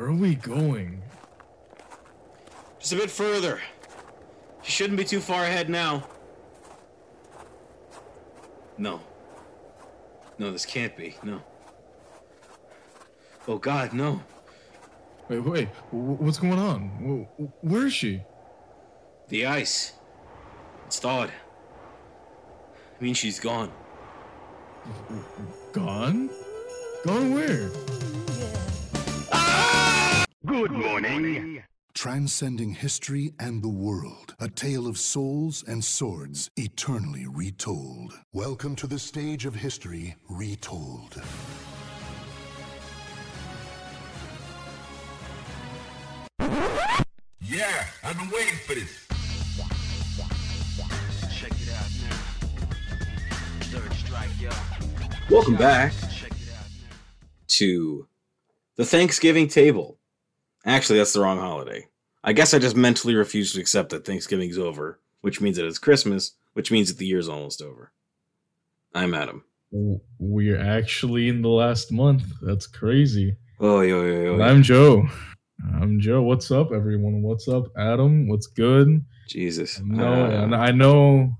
Where are we going? Just a bit further. You shouldn't be too far ahead now. No. No, this can't be. No. Oh God, no. Wait, wait. What's going on? Where is she? The ice. It's thawed. I mean, she's gone. Gone? Gone where? Good morning. Transcending history and the world. A tale of souls and swords eternally retold. Welcome to the stage of history retold. Yeah, I've been waiting for this. Check it out now. Third strike, yo. Welcome back Check it out now. to the Thanksgiving table. Actually, that's the wrong holiday. I guess I just mentally refuse to accept that Thanksgiving's over, which means that it's Christmas, which means that the year's almost over. I'm Adam. We're actually in the last month. That's crazy. Oh, yo, yo, yo. I'm Joe. I'm Joe. What's up, everyone? What's up, Adam? What's good? Jesus. No, Uh, and I know.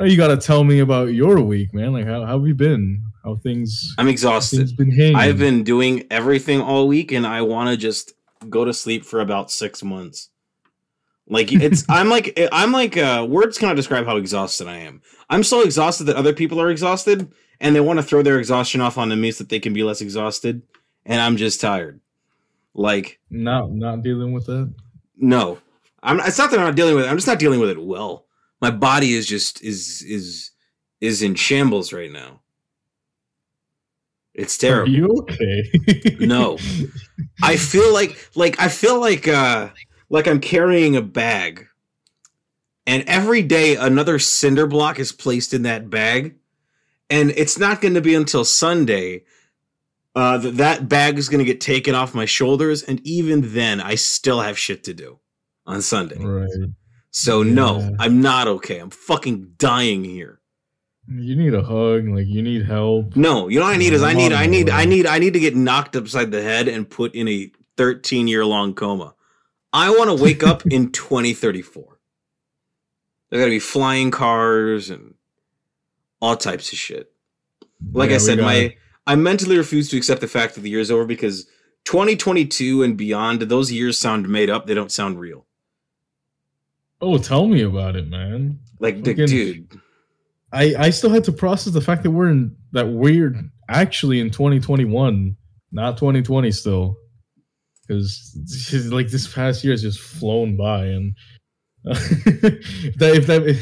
You got to tell me about your week, man. Like, how, how have you been? How things? I'm exhausted. things been hanging? I've been doing everything all week and I want to just go to sleep for about 6 months. Like it's I'm like I'm like uh words cannot describe how exhausted I am. I'm so exhausted that other people are exhausted and they want to throw their exhaustion off onto me so that they can be less exhausted and I'm just tired. Like not not dealing with that. no. I'm it's not that I'm not dealing with it. I'm just not dealing with it well. My body is just is is is in shambles right now. It's Are terrible. you okay? No. I feel like like I feel like uh like I'm carrying a bag. And every day another cinder block is placed in that bag. And it's not going to be until Sunday uh that that bag is going to get taken off my shoulders and even then I still have shit to do on Sunday. right. So Yeah. no, I'm not okay. I'm fucking dying here. You need a hug. Like you need help. No, you know what I need is I need I need. I need I need to get knocked upside the head and put in a 13 year long coma. I want to wake up in 2034. There got to be flying cars and all types of shit. Like Yeah, I said, my I mentally refuse to accept the fact that the year's over because 2022 and beyond, those years sound made up. They don't sound real. Oh, tell me about it, man. Like, Fucking- dude, I I still had to process the fact that we're in that we're actually in 2021, not 2020 still, because like this past year has just flown by, and if that if that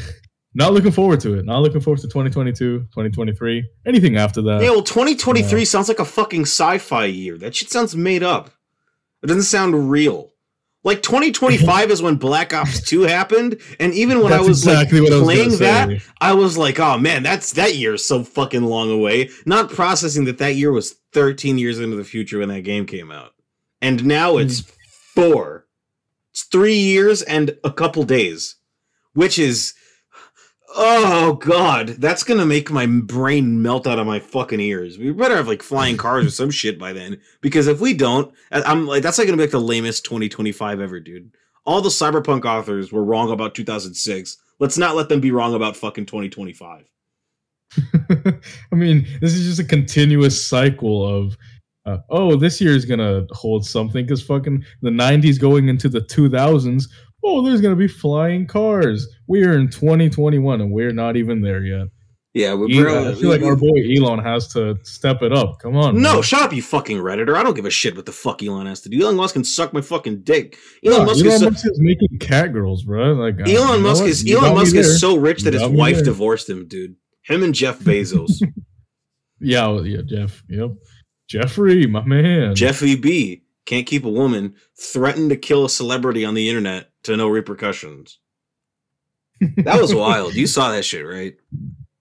not looking forward to it, not looking forward to 2022, 2023, anything after that. Yeah, well, 2023 Yeah. sounds like a fucking sci-fi year. That shit sounds made up. It doesn't sound real. Like 2025 is when Black Ops 2 happened, and even when That's I was exactly like what I was playing that, say. I was like, "Oh man, that's that year is so fucking long away." Not processing that that year was 13 years into the future when that game came out, and now it's hmm. four. It's three years and a couple days, which is oh god, that's gonna make my brain melt out of my fucking ears. We better have like flying cars or some shit by then, because if we don't, I'm like that's like gonna be like the lamest 2025 ever, dude. All the cyberpunk authors were wrong about 2006. Let's not let them be wrong about fucking 2025. I mean, this is just a continuous cycle of, uh, oh, this year is gonna hold something because fucking the '90s going into the 2000s. Oh, there's gonna be flying cars. We're in 2021 and we're not even there yet. Yeah, we're Elon- I feel like our boy Elon has to step it up. Come on. No, shut up, you fucking redditor! I don't give a shit what the fuck Elon has to do. Elon Musk can suck my fucking dick. Elon Yeah, Musk Elon is so, Musk is making cat girls, bro. Like Elon Musk is You Elon Musk is so rich that his wife there. divorced him, dude. Him and Jeff Bezos. Yeah, well, yeah, Jeff. Yep, Jeffrey, my man. Jeffy B can't keep a woman, threatened to kill a celebrity on the internet to no repercussions. That was wild. You saw that shit, right?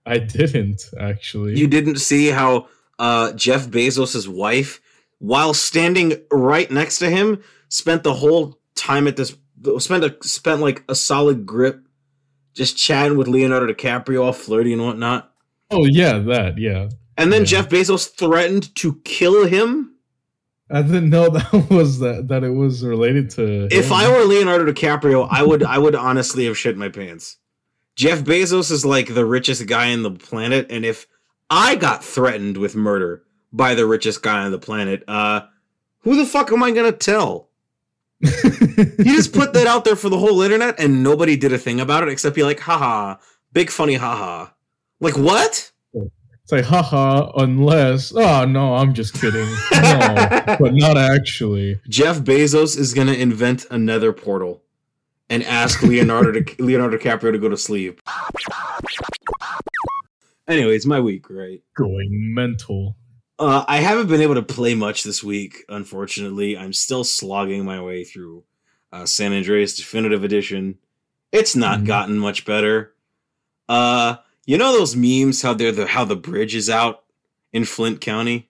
I didn't actually. You didn't see how uh, Jeff Bezos' wife, while standing right next to him, spent the whole time at this spent a spent like a solid grip, just chatting with Leonardo DiCaprio, all flirty and whatnot. oh yeah, that yeah. And then Yeah. Jeff Bezos threatened to kill him. I didn't know that was that that it was related to. If him. I were Leonardo DiCaprio, I would I would honestly have shit my pants. Jeff Bezos is like the richest guy in the planet, and if I got threatened with murder by the richest guy on the planet, uh, who the fuck am I gonna tell? He just put that out there for the whole internet, and nobody did a thing about it except be like, haha, big funny haha. Like what? Like, haha, unless. Oh, no, I'm just kidding. No, but not actually. Jeff Bezos is gonna invent another portal and ask Leonardo Di- Leonardo DiCaprio to go to sleep. anyway it's my week, right? Going mental. Uh, I haven't been able to play much this week, unfortunately. I'm still slogging my way through uh, San Andreas Definitive Edition. It's not Mhm. gotten much better. Uh, you know those memes how they're the how the bridge is out in Flint County?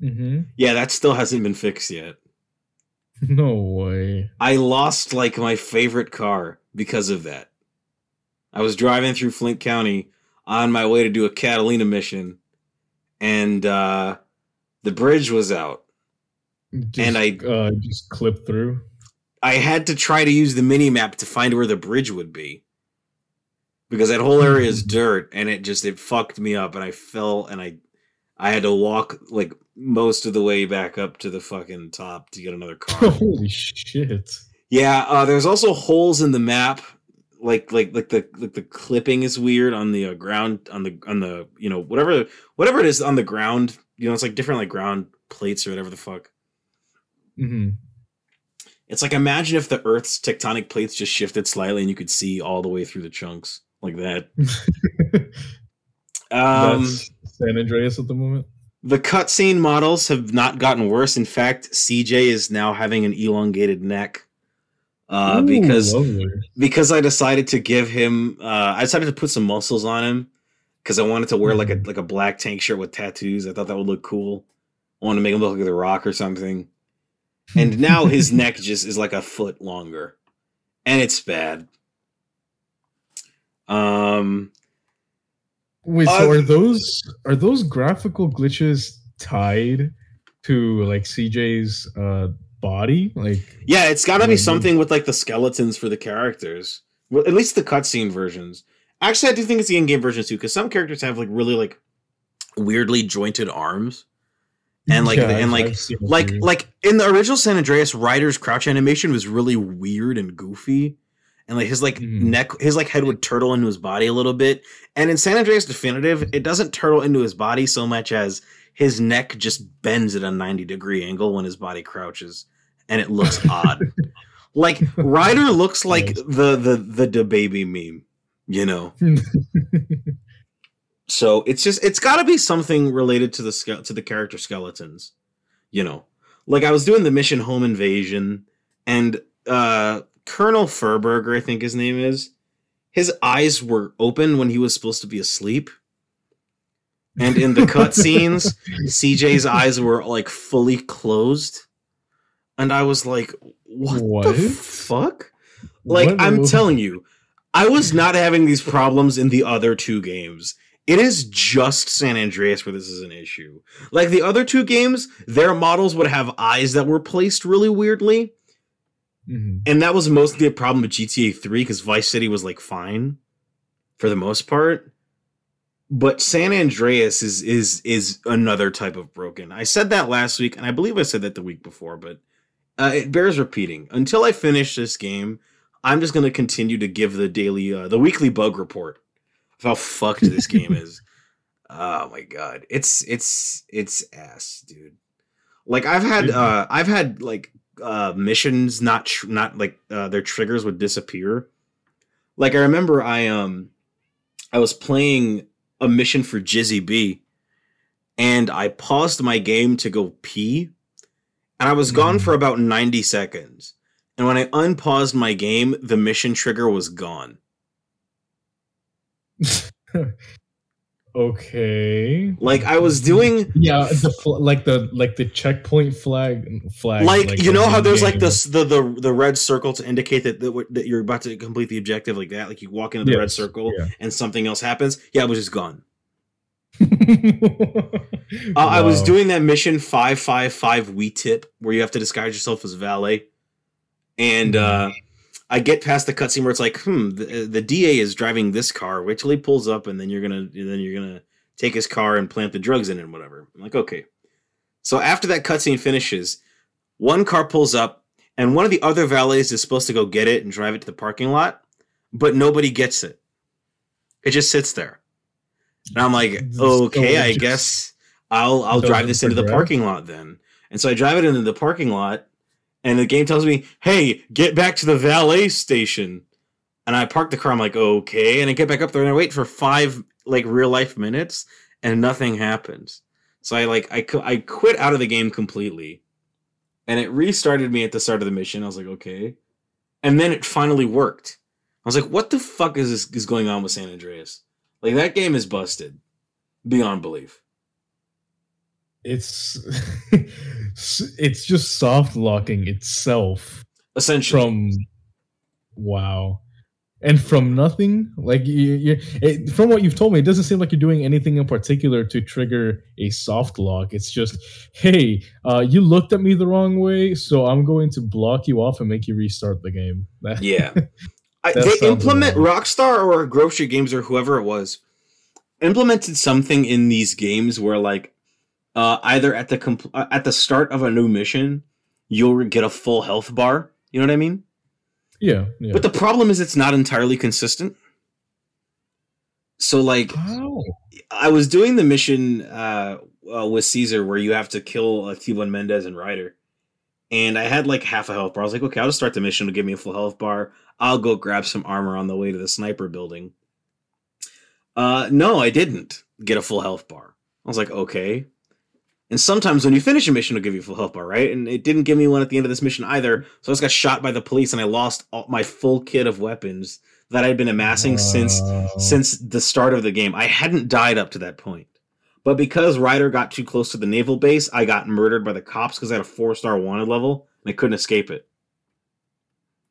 hmm Yeah, that still hasn't been fixed yet. No way. I lost like my favorite car because of that. I was driving through Flint County on my way to do a Catalina mission, and uh, the bridge was out. Just, And I- uh, just clipped through. I had to try to use the mini map to find where the bridge would be. Because that whole area is dirt and it just it fucked me up and I fell and I I had to walk like most of the way back up to the fucking top to get another car. Holy shit. yeah, uh there's also holes in the map like like like the like the clipping is weird on the uh, ground on the on the you know whatever whatever it is on the ground, you know it's like different like ground plates or whatever the fuck. hmm It's like imagine if the Earth's tectonic plates just shifted slightly and you could see all the way through the chunks like that. Um, That's San Andreas at the moment. the cutscene models have not gotten worse. In fact, CJ is now having an elongated neck uh, Ooh, because lovely. because I decided to give him. Uh, I decided to put some muscles on him because I wanted to wear like a like a black tank shirt with tattoos. I thought that would look cool. I wanted to make him look like the Rock or something. And now his neck just is like a foot longer, and it's bad. Um, Wait, so are those are those graphical glitches tied to like CJ's uh body? Like yeah, it's got to be something with like the skeletons for the characters. Well, at least the cutscene versions. Actually, I do think it's the in-game versions too, because some characters have like really like weirdly jointed arms, and like Yeah, and like I've seen a like like in the original San Andreas, Ryder's crouch animation was really weird and goofy, and like his like Mhm. neck, his like head would turtle into his body a little bit. And in San Andreas Definitive, it doesn't turtle into his body so much as his neck just bends at a ninety degree angle when his body crouches, and it looks odd. Like Ryder looks like the the the the baby meme, you know. So it's just it's got to be something related to the ske- to the character skeletons, you know. Like I was doing the mission home invasion, and uh Colonel Fuhrberger, I think his name is, his eyes were open when he was supposed to be asleep. And in the cutscenes, CJ's eyes were like fully closed, and I was like, "What, What? the fuck?" Like What I'm telling you, I was not having these problems in the other two games. It is just San Andreas where this is an issue. Like the other two games, their models would have eyes that were placed really weirdly, Mhm. and that was mostly a problem with GTA 3 because Vice City was like fine for the most part. But San Andreas is is is another type of broken. I said that last week, and I believe I said that the week before, but uh, it bears repeating. Until I finish this game, I'm just going to continue to give the daily, uh, the weekly bug report of how fucked this game is. Oh my god, it's it's it's ass, dude. Like I've had uh I've had like uh missions not tr- not like uh their triggers would disappear. Like I remember I um I was playing a mission for Jizzy B and I paused my game to go pee and I was gone Mhm. for about 90 seconds. And when I unpaused my game, the mission trigger was gone. okay. Like I was doing Yeah, the fl- like the like the checkpoint flag flag. like, you know how there's like this the the the red circle to indicate that that, that you're about to complete the objective like that like you walk into the red circle yeah. and something else happens yeah it was just gone Uh, I was doing that mission five five five we tip where you have to disguise yourself as valet, and Mm-hmm. uh, I get past the cutscene where it's like, hmm, the, the DA is driving this car. Wait till he pulls up, and then you're gonna then you're gonna take his car and plant the drugs in it and whatever. I'm like, okay. So after that cutscene finishes, one car pulls up, and one of the other valets is supposed to go get it and drive it to the parking lot, but nobody gets it. It just sits there. And I'm like, okay, I guess I'll I'll drive this into the parking lot then. And so I drive it into the parking lot, and the game tells me, "Hey, get back to the valet station." And I park the car. I'm like, okay, and I get back up there and I wait for five like real life minutes, and nothing happens. So I like I I quit out of the game completely, and it restarted me at the start of the mission. I was like, okay, and then it finally worked. I was like, what the fuck is this is going on with San Andreas? Like that game is busted beyond belief. It's it's just soft locking itself Essentially, from wow and from nothing like you, you it, from what you've told me it doesn't seem like you're doing anything in particular to trigger a soft lock it's just hey uh, you looked at me the wrong way so i'm going to block you off and make you restart the game yeah. I, they implement annoying. Rockstar or Grove Street Games or whoever it was implemented something in these games where like uh, either at the compl- uh, at the start of a new mission you'll get a full health bar. You know what I mean? yeah yeah But the problem is it's not entirely consistent. So like? I was doing the mission uh, uh, with Caesar where you have to kill uh, T-Bone Mendez and Ryder. And I had like half a health bar. I was like, okay, I'll just start the mission to give me a full health bar. I'll go grab some armor on the way to the sniper building. Uh, no, I didn't get a full health bar. I was like, okay. And sometimes when you finish a mission, it'll give you full health bar, right? And it didn't give me one at the end of this mission either. So I just got shot by the police and I lost all, my full kit of weapons that I'd been amassing since since the start of the game. I hadn't died up to that point. But because Ryder got too close to the naval base, I got murdered by the cops because I had a four star wanted level and I couldn't escape it.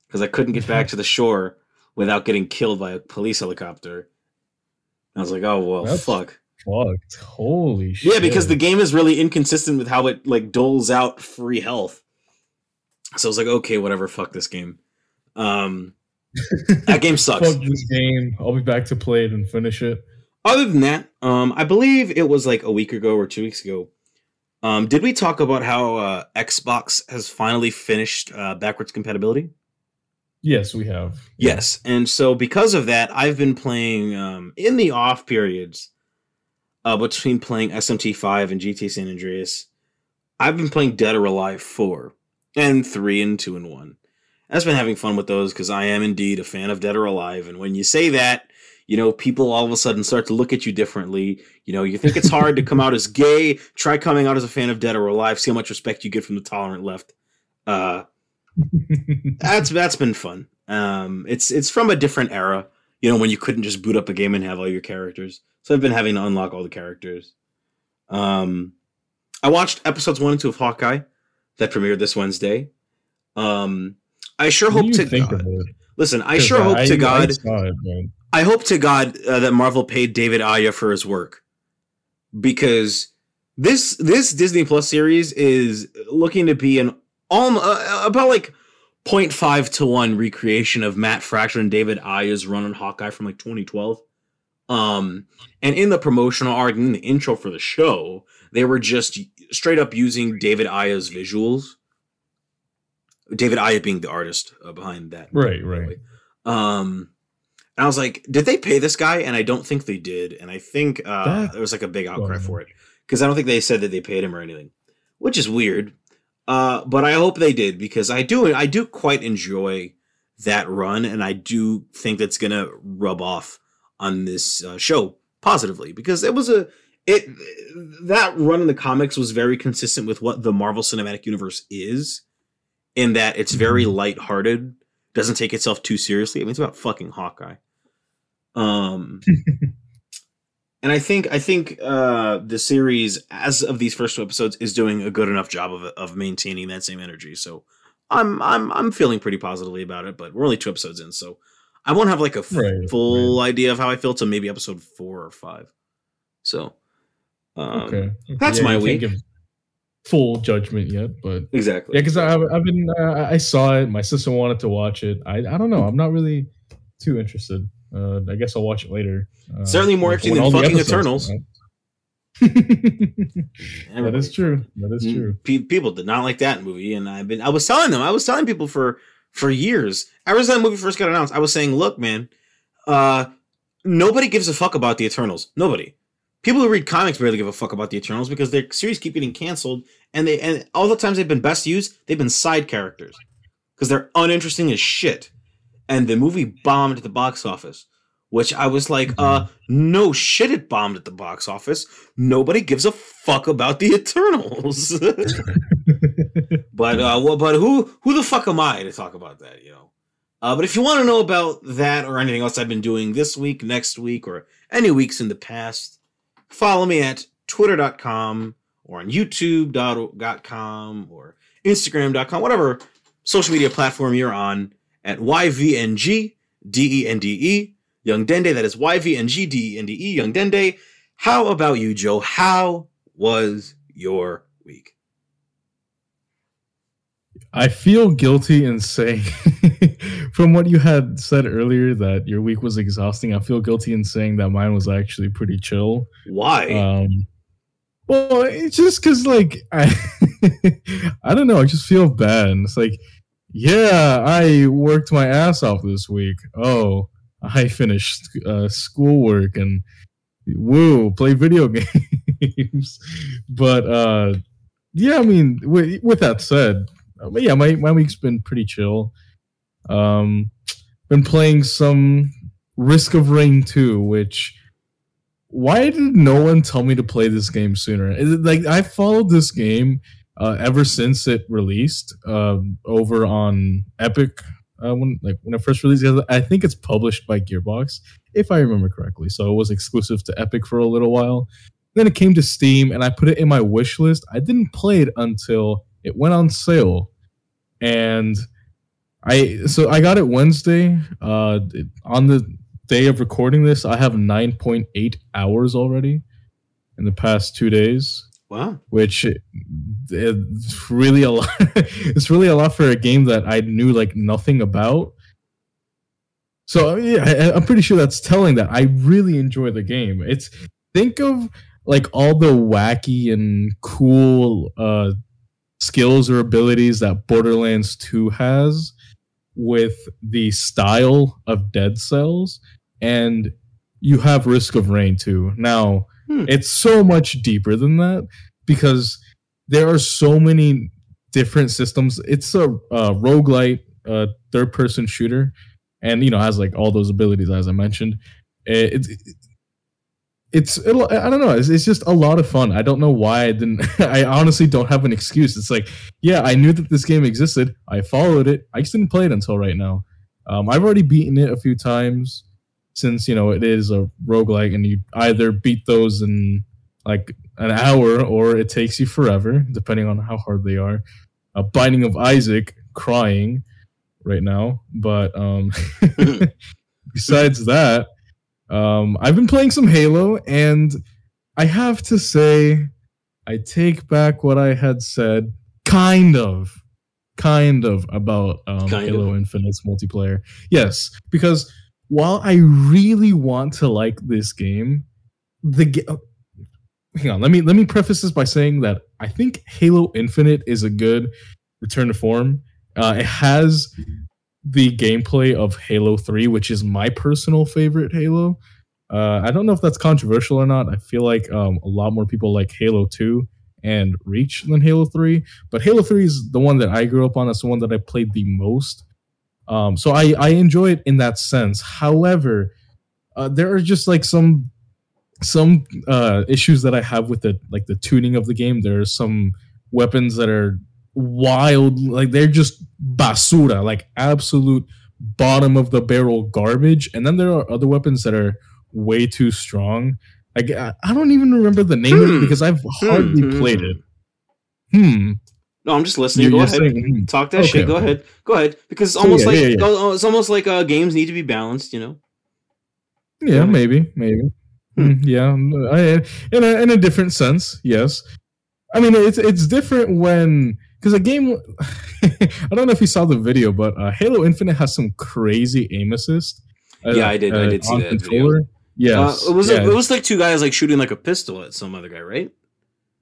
Because I couldn't get back to the shore without getting killed by a police helicopter. I was like, oh well That's fuck. Fucked. Holy shit. Yeah, because the game is really inconsistent with how it like doles out free health. So I was like, okay, whatever, fuck this game. Um that game sucks. Fuck this game. I'll be back to play it and finish it. Other than that, um, I believe it was like a week ago or two weeks ago. Um, did we talk about how uh, Xbox has finally finished uh, backwards compatibility? Yes, we have. Yes, and so because of that, I've been playing um, in the off periods uh, between playing SMT5 and GT San Andreas. I've been playing Dead or Alive 4 and 3 and 2 and 1. I've been having fun with those because I am indeed a fan of Dead or Alive. And when you say that, you know, people all of a sudden start to look at you differently. You know, you think it's hard to come out as gay. Try coming out as a fan of Dead or Alive. See how much respect you get from the tolerant left. Uh, that's that's been fun. Um, it's it's from a different era. You know, when you couldn't just boot up a game and have all your characters. So I've been having to unlock all the characters. Um, I watched episodes one and two of Hawkeye that premiered this Wednesday. Um, I sure What hope to God. Listen, I sure hope I- to God. saw it. I hope to God uh, that Marvel paid David Aja for his work because this this Disney Plus series is looking to be an um uh, about like 0.5 to 1 recreation of Matt Fraction and David Aja's run on Hawkeye from like 2012. Um and in the promotional art and in the intro for the show, they were just straight up using David Aja's visuals. David Aja being the artist uh, behind that. Right, right. Um, and I was like, did they pay this guy? And I don't think they did. And I think uh, That- there was like a big outcry Oh. for it because I don't think they said that they paid him or anything, which is weird. Uh, but I hope they did because I do I do quite enjoy that run, and I do think that's gonna rub off on this uh, show positively because it was a it that run in the comics was very consistent with what the Marvel Cinematic Universe is, in that it's very lighthearted, doesn't take itself too seriously. I mean, it's about fucking Hawkeye. Um, and I think I think uh, the series, as of these first two episodes, is doing a good enough job of of maintaining that same energy. So I'm I'm I'm feeling pretty positively about it. But we're only two episodes in, so I won't have like a Right, full idea of how I feel till maybe episode four or five. So Um, okay, that's my week. full judgment yet, but Exactly. yeah, because I've, I've been uh, I saw it. My sister wanted to watch it. I I don't know. I'm not really too interested. Uh, I guess I'll watch it later. Uh, Certainly more interesting than fucking Eternals. that is true. That is Mm, true. pe- people did not like that movie, and I've been I was telling them I was telling people for for years ever since that movie first got announced. I was saying, look, man, uh, nobody gives a fuck about the Eternals. Nobody. People who read comics barely give a fuck about the Eternals because their series keep getting canceled, and they and all the times they've been best used, they've been side characters because they're uninteresting as shit. And the movie bombed at the box office, which I was like, uh, no shit, it bombed at the box office. Nobody gives a fuck about the Eternals. but uh, well, but who who the fuck am I to talk about that? You know. Uh, but if you want to know about that or anything else I've been doing this week, next week, or any weeks in the past, follow me at twitter.com or on youtube.com or instagram.com, whatever social media platform you're on, at YVNG D-E-N-D-E, Young Dende. That is YVNG D-E-N-D-E, Young Dende. How about you, Joe? How was your week? I feel guilty in saying, from what you had said earlier, that your week was exhausting. I feel guilty in saying that mine was actually pretty chill. Why? Um, well, it's just because, like, I, I don't know. I just feel bad. And It's like, yeah, I worked my ass off this week. Oh, I finished uh, schoolwork and woo, play video games. but uh, yeah, I mean, with, with that said, but yeah, my my week's been pretty chill. Um, been playing some Risk of Rain 2, which why did no one tell me to play this game sooner? It like I followed this game uh, ever since it released um, over on Epic uh, when like when it first released. I think it's published by Gearbox, if I remember correctly. So it was exclusive to Epic for a little while. Then it came to Steam, and I put it in my wish list. I didn't play it until it went on sale, and I so I got it Wednesday. Uh, on the day of recording this, I have 9.8 hours already in the past two days wow. which it's really a lot. it's really a lot for a game that I knew like nothing about. So yeah, I, I'm pretty sure that's telling that I really enjoy the game. It's think of like all the wacky and cool uh, skills or abilities that Borderlands 2 has with the style of Dead Cells, and you have Risk of Rain 2. Now, Hmm. it's so much deeper than that because there are so many different systems. It's a uh, roguelite uh, third person shooter, and you know has like all those abilities as I mentioned. It, it, it's it, I don't know. It's, it's just a lot of fun. I don't know why I didn't. I honestly don't have an excuse. It's like, yeah, I knew that this game existed. I followed it. I just didn't play it until right now. Um, I've already beaten it a few times since you know it is a roguelike and you either beat those in like an hour or it takes you forever depending on how hard they are a binding of isaac crying right now but um besides that um i've been playing some halo and i have to say i take back what i had said kind of kind of about um, Kind halo of. infinite's multiplayer yes because while I really want to like this game, the ga- oh, hang on, let me let me preface this by saying that I think Halo Infinite is a good return to form. Uh, it has the gameplay of Halo 3, which is my personal favorite Halo. Uh, I don't know if that's controversial or not. I feel like um, a lot more people like Halo 2 and Reach than Halo 3, but Halo 3 is the one that I grew up on. That's the one that I played the most. Um, so I, I enjoy it in that sense. However, uh, there are just like some some uh, issues that I have with the like the tuning of the game. There are some weapons that are wild, like they're just basura, like absolute bottom of the barrel garbage. And then there are other weapons that are way too strong. Like I, don't even remember the name of Hmm. it because I've hardly Hmm, hmm, played hmm. it. Hmm. No, I'm just listening. You- Go you're ahead. saying, hmm. Talk that Okay, shit. Go okay. ahead. Go ahead. Because it's So, almost yeah, like yeah, yeah. oh, it's almost like uh, games need to be balanced. You know. Yeah, maybe, maybe. Mm, yeah, I, in a in a different sense, yes. I mean, it's it's different when because a game. I don't know if you saw the video, but uh, Halo Infinite has some crazy aim assist. uh, Yeah, I did- I did see that. Yes, Uh, it was yeah. it was like two guys like shooting like a pistol at some other guy, right?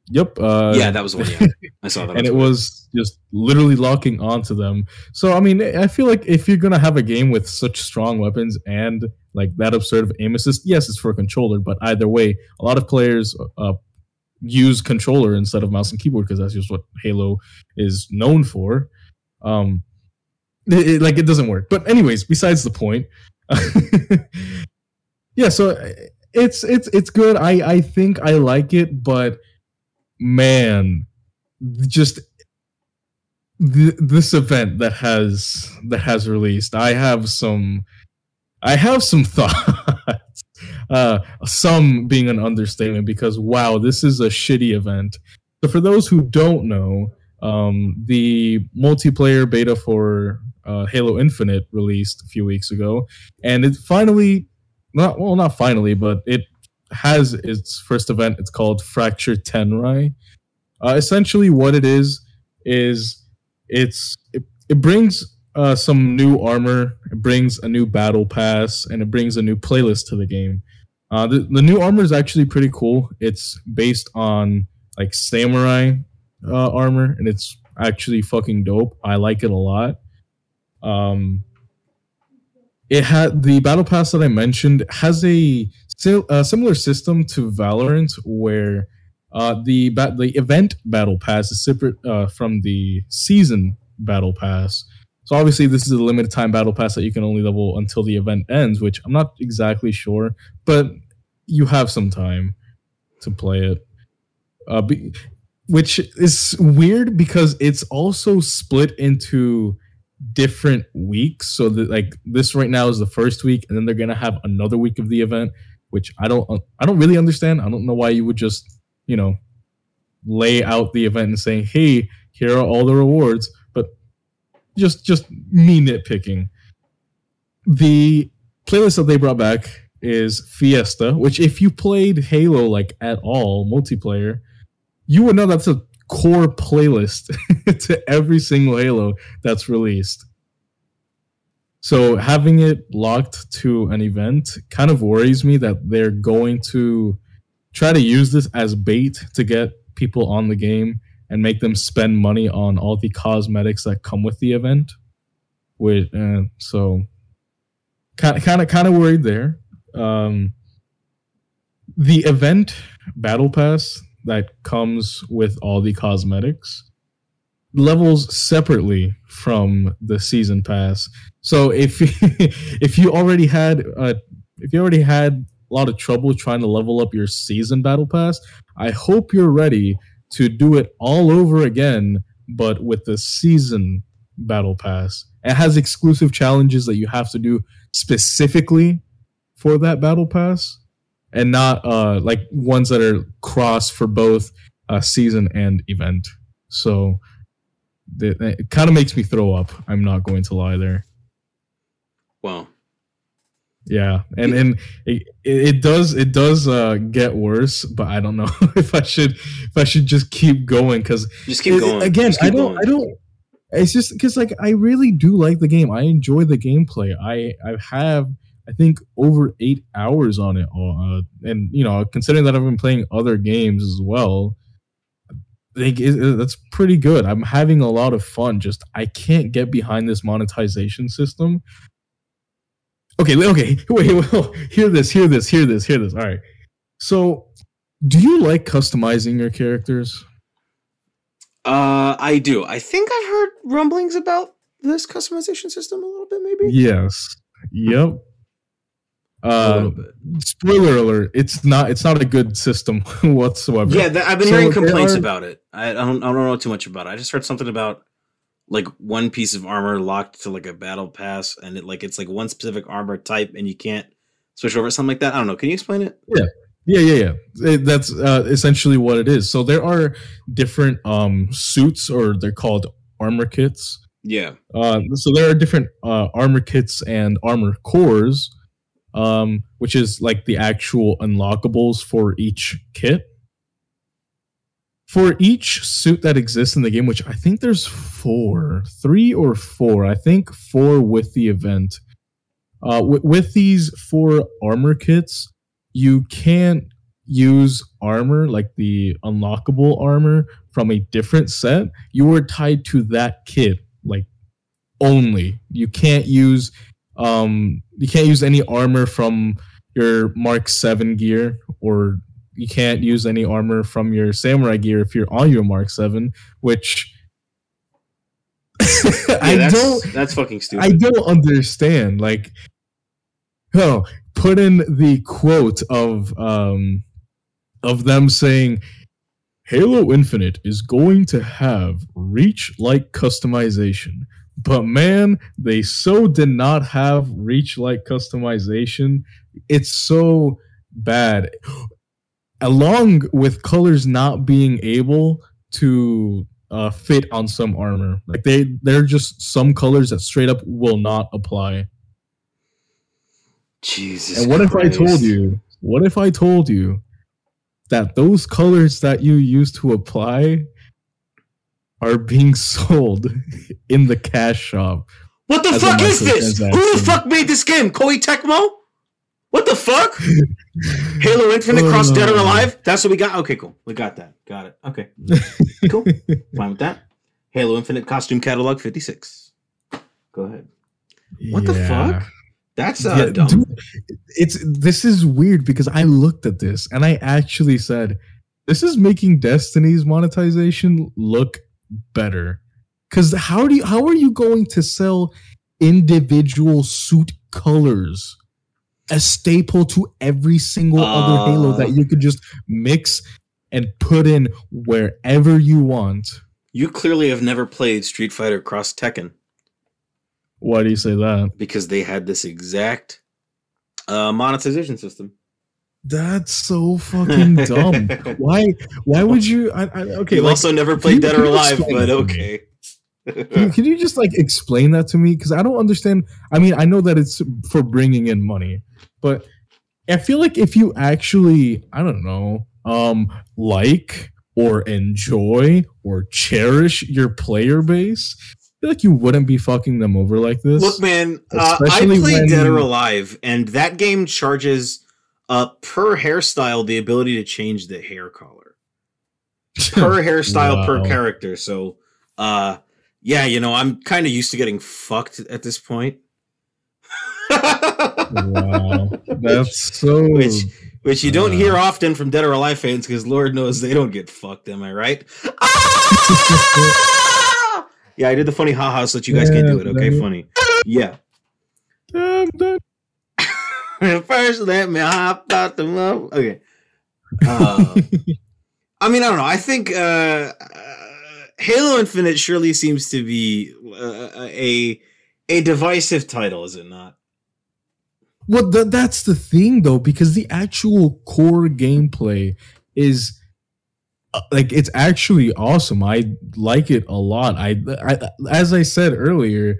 Yep. Uh, yeah, that was one. Yeah, I saw that. and it was just literally locking onto them. So I mean, I feel like if you're gonna have a game with such strong weapons and like that absurd of aim assist, yes, it's for a controller, but either way, a lot of players uh, use controller instead of mouse and keyboard because that's just what Halo is known for. Um, it, it- like it doesn't work. But anyways, besides the point. yeah, so it's it's it's good. I I think I like it, but man, just th- this event that has that has released i have some i have some thoughts uh some being an understatement because wow this is a shitty event. So for those who don't know um the multiplayer beta for uh, halo infinite released a few weeks ago and it finally not well not finally but it has its first event. It's called fracture tenrai. Uh, essentially what it is is it's it, it brings uh, some new armor it brings a new battle pass and it brings a new playlist to the game uh, the, the new armor is actually pretty cool. It's based on like samurai uh, armor and it's actually fucking dope. I like it a lot. Um it had the battle pass that i mentioned has a, a similar system to valorant where uh, the ba- the event battle pass is separate uh, from the season battle pass. So obviously, this is a limited time battle pass that you can only level until the event ends, which I'm not exactly sure, but you have some time to play it. Uh, be- which is weird because it's also split into different weeks. So that like this right now is the first week, and then they're gonna have another week of the event, which I don't I don't really understand. I don't know why you would just you know lay out the event and saying hey here are all the rewards but just just me nitpicking the playlist that they brought back is fiesta which if you played halo like at all multiplayer you would know that's a core playlist to every single halo that's released so having it locked to an event kind of worries me that they're going to try to use this as bait to get people on the game and make them spend money on all the cosmetics that come with the event. With uh, so kind of kind of kind of worried there. Um, the event battle pass that comes with all the cosmetics levels separately from the season pass. So if if you already had uh, if you already had a lot of trouble trying to level up your season battle pass, I hope you're ready to do it all over again, but with the season battle pass. It has exclusive challenges that you have to do specifically for that battle pass, and not uh, like ones that are cross for both uh, season and event. So th- it kind of makes me throw up. I'm not going to lie there. Well, Yeah, and and it, it does it does uh, get worse, but I don't know if I should if I should just keep going because just keep going. again. Just I don't going. I don't. It's just because like I really do like the game. I enjoy the gameplay. I I have I think over eight hours on it, uh, and you know considering that I've been playing other games as well. Like it, it- that's pretty good. I'm having a lot of fun. Just I can't get behind this monetization system Okay, okay. Wait, well, hear this, hear this, hear this, hear this. All right. So, do you like customizing your characters? Uh, I do. I think I've heard rumblings about this customization system a little bit, maybe. Yes. Yep. A Uh, little bit. spoiler alert! It's not. It's not a good system whatsoever. Yeah, th- I've been So hearing complaints are- about it. I, I don't. I don't know too much about it. I just heard something about like one piece of armor locked to like a battle pass, and it like it's like one specific armor type, and you can't switch over something like that. I don't know. Can you explain it? Yeah, yeah, yeah. It- that's uh, essentially what it is. So there are different um suits, or they're called armor kits. Yeah. Uh, so there are different uh, armor kits and armor cores. Um, which is like the actual unlockables for each kit. For each suit that exists in the game, which I think there's four, three or four. I think four with the event. Uh, w- with these four armor kits, you can't use armor like the unlockable armor from a different set. You are tied to that kit like only. You can't use um you can't use any armor from your Mark 7 gear or you can't use any armor from your samurai gear if you're on your Mark 7, which Yeah, I that's, don't That's fucking stupid. I don't understand. Like, oh, put in the quote of um of them saying Halo Infinite is going to have reach like customization. But man, they so did not have reach like customization. It's so bad. Along with colors not being able to uh, fit on some armor. Like they they're just some colors that straight up will not apply. Jesus. And what if I told you? What if I told you that those colors that you use to apply are being sold in the cash shop? What the fuck is this? Who the fuck made this game? Koei Tecmo? What the fuck? Halo Infinite Cross Dead or. Alive? That's what we got? Okay, cool. We got that. Got it. Okay. Cool. Fine with that. Halo Infinite Costume Catalog 56. Go ahead. What the fuck? That's uh, Yeah, dumb. dude, it's this is weird because I looked at this and I actually said, "This is making Destiny's monetization look better." Because how do you how are you going to sell individual suit colors, a staple to every single other Halo Uh. that you could just mix and put in wherever you want? You clearly have never played Street Fighter Cross Tekken Why do you say that? because they had this exact uh, monetization system. That's so fucking dumb. Why? Why would you? I, I, okay, You've like, also never played Dead or Alive, but it to me? okay. Can, can you just like explain that to me? Because I don't understand. I mean, I know that it's for bringing in money, but I feel like if you actually, I don't know, um, like or enjoy or cherish your player base, I feel like you wouldn't be fucking them over like this. Look, man, uh, I played Dead or Alive, and that game charges uh, per hairstyle the ability to change the hair color. Per hairstyle per character. So, uh, yeah, you know, I'm kind of used to getting fucked at this point. wow, that's so. Which- Which you don't Uh. hear often from Dead or Alive fans because Lord knows they don't get fucked. Am I right? Ah! yeah, I did the funny haha so that you guys can't do it. Okay, funny. Yeah. Damn, that- First, let me hop out the mouth. Okay. Uh, I mean, I don't know. I think uh, uh, Halo Infinite surely seems to be uh, a a divisive title, is it not? Well, th- that's the thing though, because the actual core gameplay is uh, like it's actually awesome. I like it a lot. I, I as I said earlier,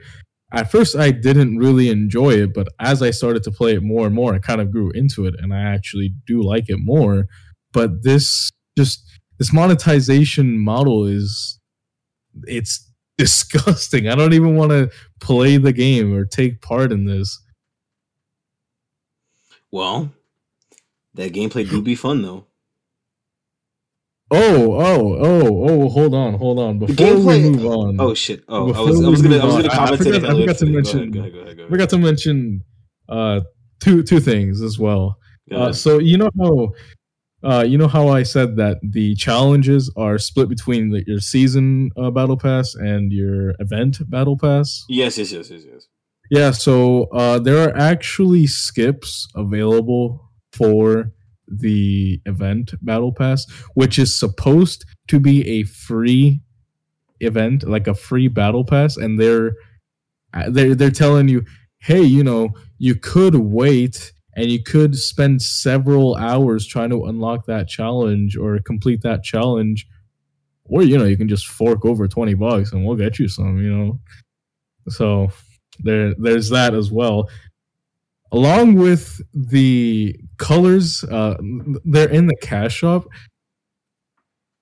at first I didn't really enjoy it, but as I started to play it more and more, I kind of grew into it, and I actually do like it more. But this just this monetization model is it's disgusting. I don't even want to play the game or take part in this. Well, that gameplay do be fun though. Oh, oh, oh, oh! Hold on, hold on. Before gameplay- we move on, Oh shit! Oh, I was, I was gonna, I was gonna I- I forgot- to I forgot to mention- go ahead, go ahead, go ahead. forgot to mention uh, two two things as well. Uh, so you know how, uh, you know how I said that the challenges are split between the, your season uh, battle pass and your event battle pass. yes, yes, yes, yes, yes. Yeah, so uh, there are actually skips available for the event battle pass, which is supposed to be a free event, like a free battle pass, and they're uh, they're they're telling you, hey, you know, you could wait and you could spend several hours trying to unlock that challenge or complete that challenge, or you know, you can just fork over twenty bucks and we'll get you some, you know. So there there's that as well along with the colors, uh, they're in the cash shop.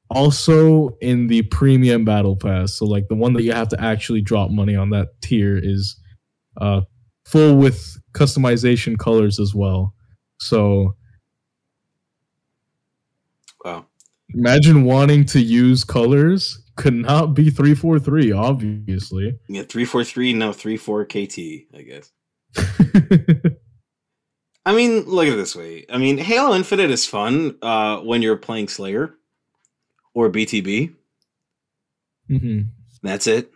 Also in the premium battle pass, so like the one that you have to actually drop money on that tier is uh, full with customization colors as well. So Wow. imagine wanting to use colors could not be 343 obviously Yeah, three four three now three four KT. I guess. I mean, look at it this way. I mean, Halo Infinite is fun uh, when you're playing Slayer or BTB. Mm-hmm. That's it.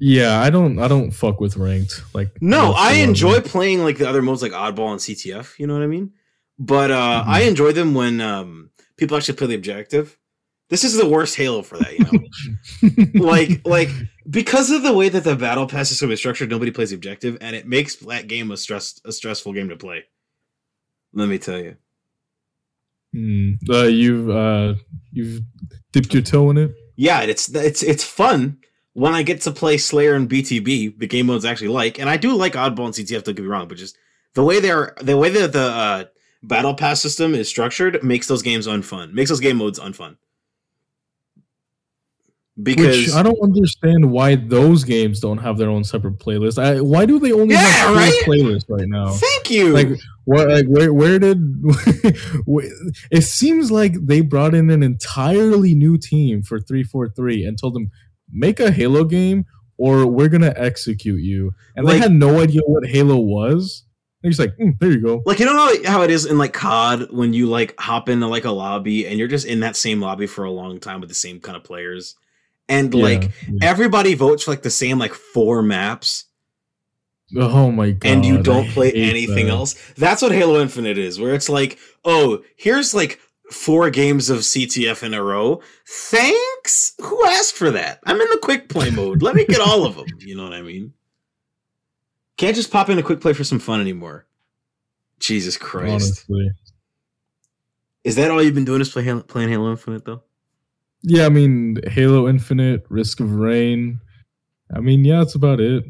yeah i don't i don't fuck with ranked like No, I enjoy playing like the other modes like Oddball and CTF. You know what I mean? But uh, Mhm. I enjoy them when um, people actually play the objective. This is the worst Halo for that, you know. like, like because of the way that the battle pass system is so structured, nobody plays the objective, and it makes that game a stress a stressful game to play. Let me tell you. Hmm. uh, you've uh you've dipped your toe in it Yeah, it's it's it's fun when I get to play Slayer and BTB, the game modes I actually like, and I do like Oddball and CTF. Don't get me wrong, but just the way they're the way that the uh, battle pass system is structured makes those games unfun. Makes those game modes unfun. Because Which I don't understand why those games don't have their own separate playlist. I, why do they only Yeah, have right? playlists right now? thank you. Like what? Like where? Where did? it seems like they brought in an entirely new team for three four three and told them make a Halo game or we're gonna execute you. And Like- they had no idea what Halo was. They're just like, "Mm, there you go. like you don't know how it is in like COD when you like hop into like a lobby and you're just in that same lobby for a long time with the same kind of players, and like everybody votes for like the same like four maps. oh my god, and you don't play anything that. else. That's what Halo Infinite is, where it's like, oh, here's like four games of CTF in a row. Thanks. Who asked for that? I'm in the quick play mode. Let me get all of them. You know what I mean? Can't just pop in a quick play for some fun anymore. Jesus Christ. Honestly, Is that all you've been doing is play Halo, playing Halo Infinite though? Yeah. I mean, Halo Infinite, Risk of Rain. I mean, yeah, that's about it.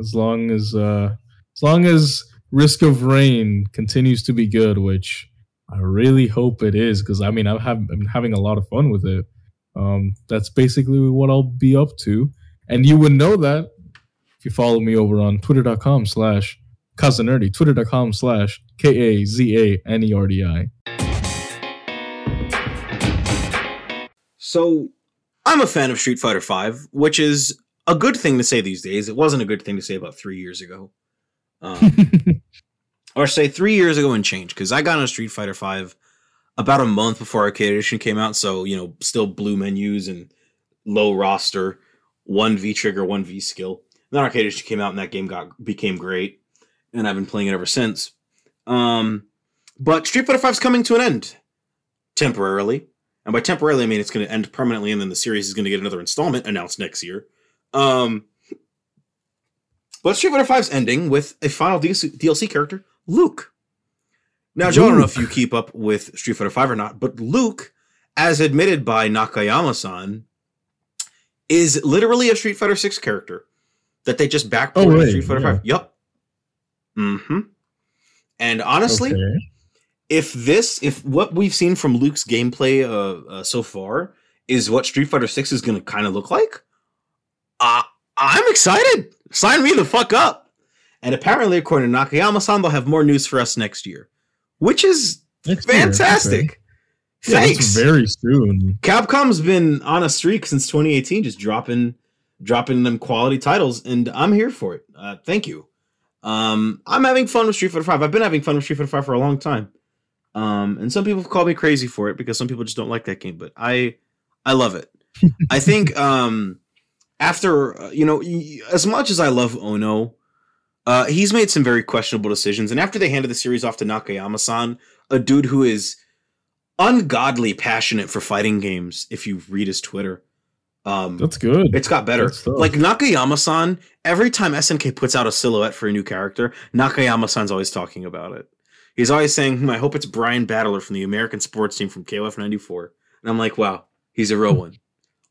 As long as, uh as long as Risk of Rain continues to be good, which I really hope it is, because I mean, I've have, been having a lot of fun with it. Um, that's basically what I'll be up to, and you would know that if you follow me over on Twitter.com slash Kazanerdy, Twitter.com slash K A Z A N E R D I. So I'm a fan of Street Fighter V, which is a good thing to say these days. It wasn't a good thing to say about three years ago. Um, or say three years ago and change, because I got on Street Fighter V about a month before Arcade Edition came out. So, you know, still blue menus and low roster, one V trigger, one V skill. Then Arcade Edition came out and that game got became great. And I've been playing it ever since. Um, but Street Fighter V is coming to an end temporarily. And by temporarily, I mean it's going to end permanently, and then the series is going to get another installment announced next year. Um, but Street Fighter V's ending with a final DLC, DLC character, Luke. Now, Joe, I don't know if you keep up with Street Fighter V or not, but Luke, as admitted by Nakayama-san, is literally a Street Fighter 6 character that they just backported Oh, to Street Fighter yeah. 5. Yep. Mm-hmm. And honestly, Okay. If this if what we've seen from Luke's gameplay uh, uh so far is what Street Fighter 6 is going to kind of look like, uh I'm excited. Sign me the fuck up. And apparently according to Nakayama-san they'll have more news for us next year, which is Next year, fantastic. okay. Thanks. that's very soon. Capcom's been on a streak since 2018 just dropping dropping them quality titles and I'm here for it. Uh thank you. Um I'm having fun with Street Fighter 5. I've been having fun with Street Fighter 5 for a long time. Um and some people called me crazy for it because some people just don't like that game, but I I love it. I think um after uh, you know as much as I love Ono, uh he's made some very questionable decisions and after they handed the series off to Nakayama-san, a dude who is ungodly passionate for fighting games if you read his Twitter. Um That's good. it's got better. Like Nakayama-san, every time SNK puts out a silhouette for a new character, Nakayama-san's always talking about it. He's always saying, hmm, I hope it's Brian Battler from the American sports team from KOF 94. And I'm like, wow, he's a real one.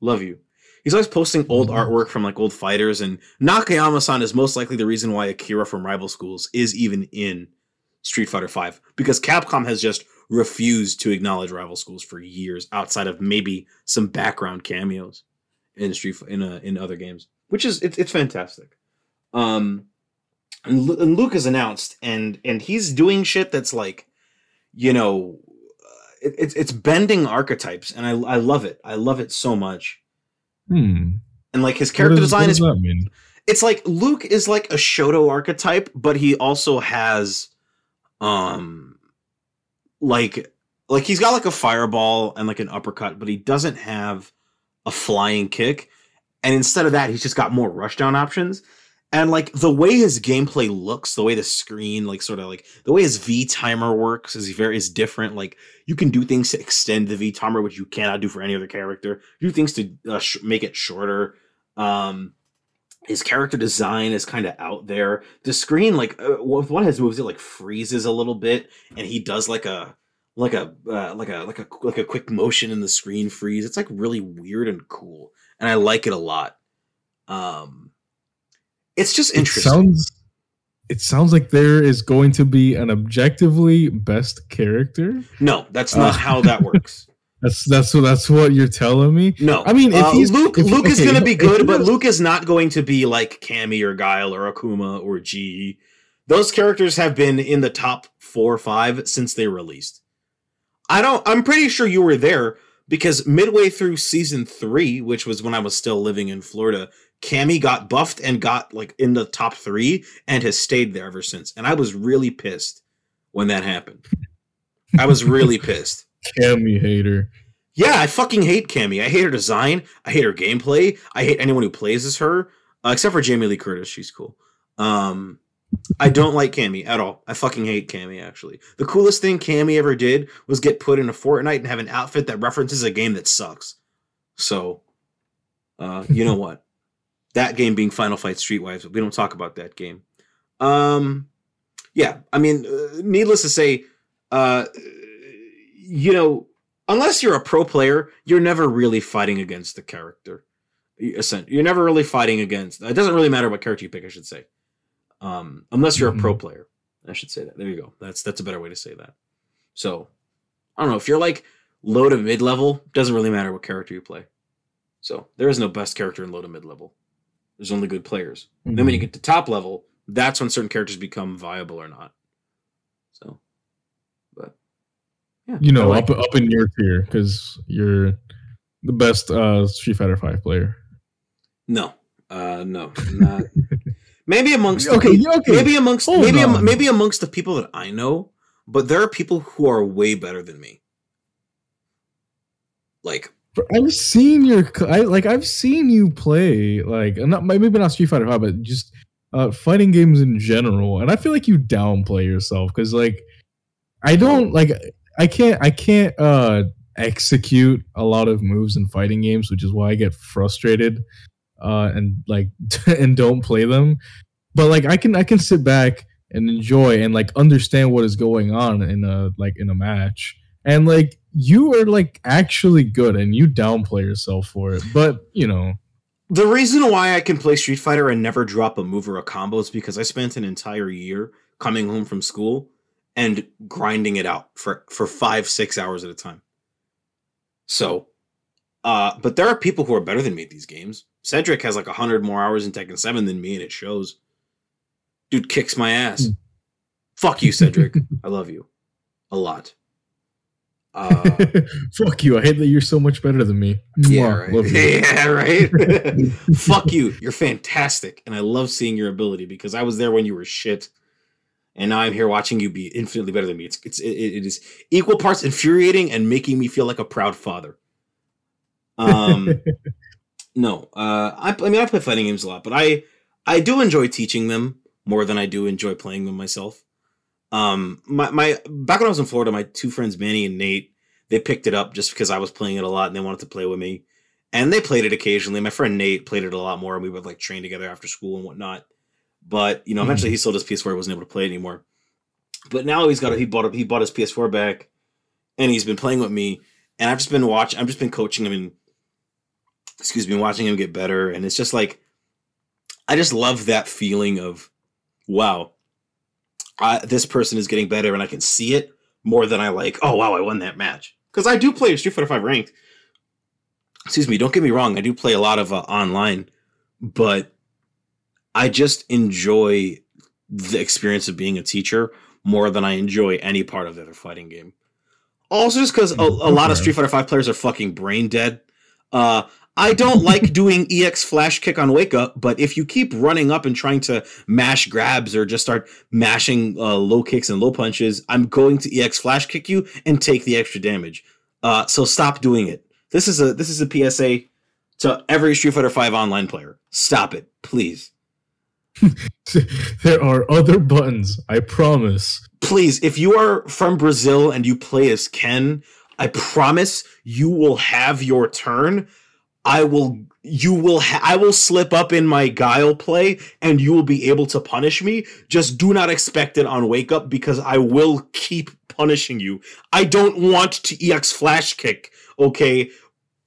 Love you. He's always posting old Mhm. artwork from like old fighters, and Nakayama-san is most likely the reason why Akira from Rival Schools is even in Street Fighter V because Capcom has just refused to acknowledge Rival Schools for years, outside of maybe some background cameos in Street in uh, in other games, which is it's it's fantastic. Um, and, Lu- and Luke is announced, and and he's doing shit that's like, you know, uh, it, it's it's bending archetypes, and I I love it. I love it so much. Hmm. And like his character does- design is does that mean? it's like Luke is like a Shoto archetype, but he also has um like like he's got like a fireball and like an uppercut, but he doesn't have a flying kick. And instead of that, he's just got more rushdown options. And like the way his gameplay looks, the way the screen, like sort of like the way his V timer works is very is different. Like you can do things to extend the V timer, which you cannot do for any other character. Do things to uh, sh- make it shorter. Um, his character design is kind of out there. The screen, like uh, one of his moves, it like freezes a little bit, and he does like a like a uh, like a like a like a quick motion in the screen freeze. It's like really weird and cool, and I like it a lot. Um, it's just It interesting. sounds. It sounds like there is going to be an objectively best character. no, that's not Uh. how that works. That's that's what that's what you're telling me. No, I mean, if uh, he's- Luke, if- Luke is going to be good, but Luke is not going to be like Cammy or Guile or Akuma or G. Those characters have been in the top four or five since they released. I don't. I'm pretty sure you were there because midway through season three, which was when I was still living in Florida, Cammy got buffed and got like in the top three and has stayed there ever since. And I was really pissed when that happened. I was really pissed. Cammy hater. Yeah, I fucking hate Cammy. I hate her design. I hate her gameplay. I hate anyone who plays as her, uh, except for Jamie Lee Curtis. She's cool. Um, I don't like Cammy at all. I fucking hate Cammy. Actually, the coolest thing Cammy ever did was get put in a Fortnite and have an outfit that references a game that sucks. So, uh, you know what? That game being Final Fight Streetwise, we don't talk about that game. Um, yeah, I mean, uh, needless to say, uh, you know, unless you're a pro player, you're never really fighting against the character. You're never really fighting against. It doesn't really matter what character you pick. I should say, um, unless you're a pro Mhm. player. I should say that. There you go. That's that's a better way to say that. So, I don't know if you're like low to mid level. Doesn't really matter what character you play. So there is no best character in low to mid level. There's only good players. Then when you Mhm. get to top level, that's when certain characters become viable or not. So, but yeah, you know, like up up in your tier because you're the best uh, Street Fighter Five player. No, uh, no, not. maybe amongst Okay, okay. maybe amongst Hold maybe am- maybe amongst the people that I know, but there are people who are way better than me. Like, I've seen your, I like, I've seen you play like, not maybe not Street Fighter Five, but just uh, fighting games in general, and I feel like you downplay yourself because like, I don't like, I can't, I can't uh execute a lot of moves in fighting games, which is why I get frustrated uh and like and don't play them. But like, I can, I can sit back and enjoy and like understand what is going on in a like in a match and like you are like actually good and you downplay yourself for it but you know the reason why I can play Street Fighter and never drop a move or a combo is because I spent an entire year coming home from school and grinding it out for for five six hours at a time. So, uh, but there are people who are better than me at these games. Cedric has like hundred more hours in Tekken Seven than me, and it shows. Dude kicks my ass. Hmm. Fuck you, Cedric. I love you a lot. Uh, fuck you i hate that you're so much better than me Yeah, Mwah, right. yeah, right. Fuck you. You're fantastic, and I love seeing your ability because I was there when you were shit, and now I'm here watching you be infinitely better than me. It's it's it, it is equal parts infuriating and making me feel like a proud father. Um, no, uh, I I mean I play fighting games a lot, but I I do enjoy teaching them more than I do enjoy playing them myself. Um, my my back when I was in Florida, my two friends Manny and Nate they picked it up just because I was playing it a lot and they wanted to play with me. And they played it occasionally. My friend Nate played it a lot more, and we would like train together after school and whatnot. But you know, eventually he sold his PS4, he wasn't able to play it anymore. But now he's got a, he bought a, he bought his PS4 back, and he's been playing with me. And I've just been watching. I've just been coaching him and excuse me, watching him get better, and it's just like I just love that feeling of wow, I, this person is getting better, and I can see it more than I like. Oh wow, I won that match because I do play Street Fighter Five ranked. Excuse me, don't get me wrong, I do play a lot of uh, online, but I just enjoy the experience of being a teacher more than I enjoy any part of the other fighting game. Also, just because a, a lot of Street Fighter Five players are fucking brain dead. Uh, I don't like doing EX flash kick on wake up, but if you keep running up and trying to mash grabs or just start mashing uh, low kicks and low punches, I'm going to EX flash kick you and take the extra damage. Uh, so stop doing it. This is a this is a PSA to every Street Fighter Five online player. Stop it, please. there are other buttons. I promise. please, if you are from Brazil and you play as Ken, I promise you will have your turn. I will you will ha- I will slip up in my guile play and you will be able to punish me. Just do not expect it on wake up because I will keep punishing you. I don't want to EX flash kick, okay?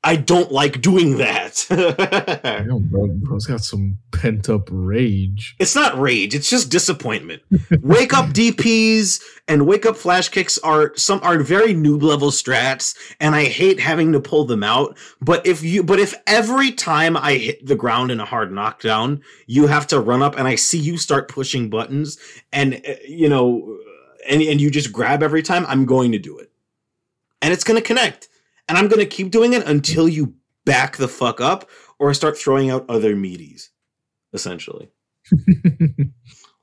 I don't like doing that. Damn, bro, bro's got some pent up rage. It's not rage. It's just disappointment. wake up DPS and wake up flash kicks are some are very noob level strats, and I hate having to pull them out. But if you, but if every time I hit the ground in a hard knockdown, you have to run up, and I see you start pushing buttons, and uh, you know, and and you just grab every time, I'm going to do it, and it's going to connect, and I'm going to keep doing it until you back the fuck up or I start throwing out other meaties, essentially.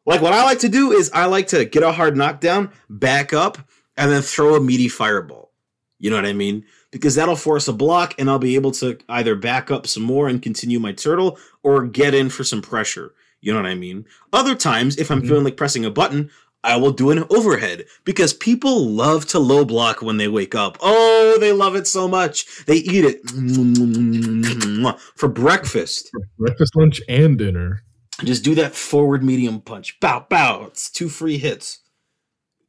Like what I like to do is I like to get a hard knockdown, back up, and then throw a meaty fireball. You know what I mean? Because that'll force a block, and I'll be able to either back up some more and continue my turtle, or get in for some pressure. You know what I mean? Other times, if I'm Mhm. feeling like pressing a button, I will do an overhead because people love to low block when they wake up. Oh, they love it so much. They eat it for breakfast. Breakfast, lunch, and dinner. Just do that forward medium punch. Bow, bow. It's two free hits.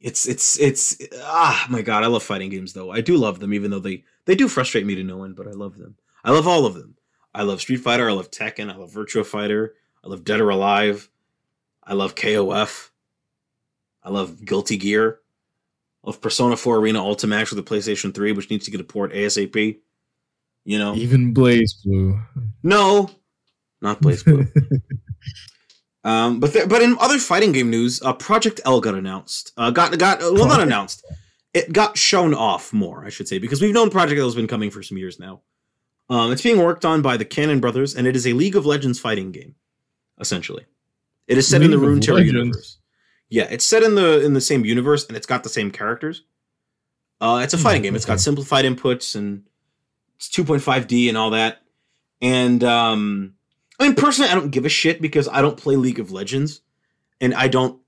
It's it's it's ah my god, I love fighting games though. I do love them, even though they they do frustrate me to no end, but I love them. I love all of them. I love Street Fighter. I love Tekken. I love Virtua Fighter. I love Dead or Alive. I love KOF. I love Guilty Gear. Love Persona 4 Arena Ultimax with the PlayStation 3, which needs to get a port ASAP. You know, Even Blaze Blue. no, not BlazBlue. Um, but there, but in other fighting game news, uh, Project L got announced. Uh, got got uh, well, not announced. It got shown off more, I should say, because we've known Project L has been coming for some years now. Um, it's being worked on by the Cannon Brothers, and it is a League of Legends fighting game, essentially. It is set in the League of Runeterra universe. Yeah, it's set in the in the same universe, and it's got the same characters. Uh, it's a fighting game. It's got simplified inputs and it's 2.5D and all that. And um, I mean, personally, I don't give a shit because I don't play League of Legends, and I don't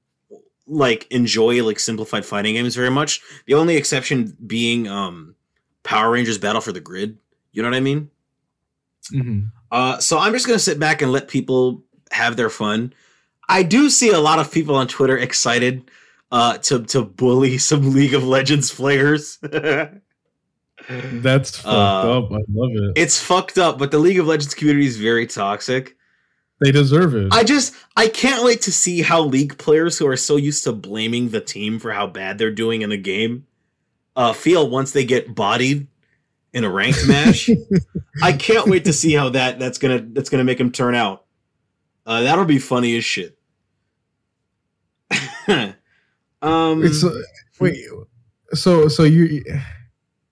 like enjoy like simplified fighting games very much. The only exception being um, Power Rangers Battle for the Grid. You know what I mean? Mhm. Uh, so I'm just gonna sit back and let people have their fun. I do see a lot of people on Twitter excited uh, to to bully some League of Legends players. That's fucked Uh, up. I love it. it's fucked up, but the League of Legends community is very toxic. They deserve it. I just I can't wait to see how league players who are so used to blaming the team for how bad they're doing in a game uh, feel once they get bodied in a ranked match. I can't wait to see how that that's gonna that's gonna make them turn out. Uh, that'll be funny as shit. um, it's uh, wait. So so you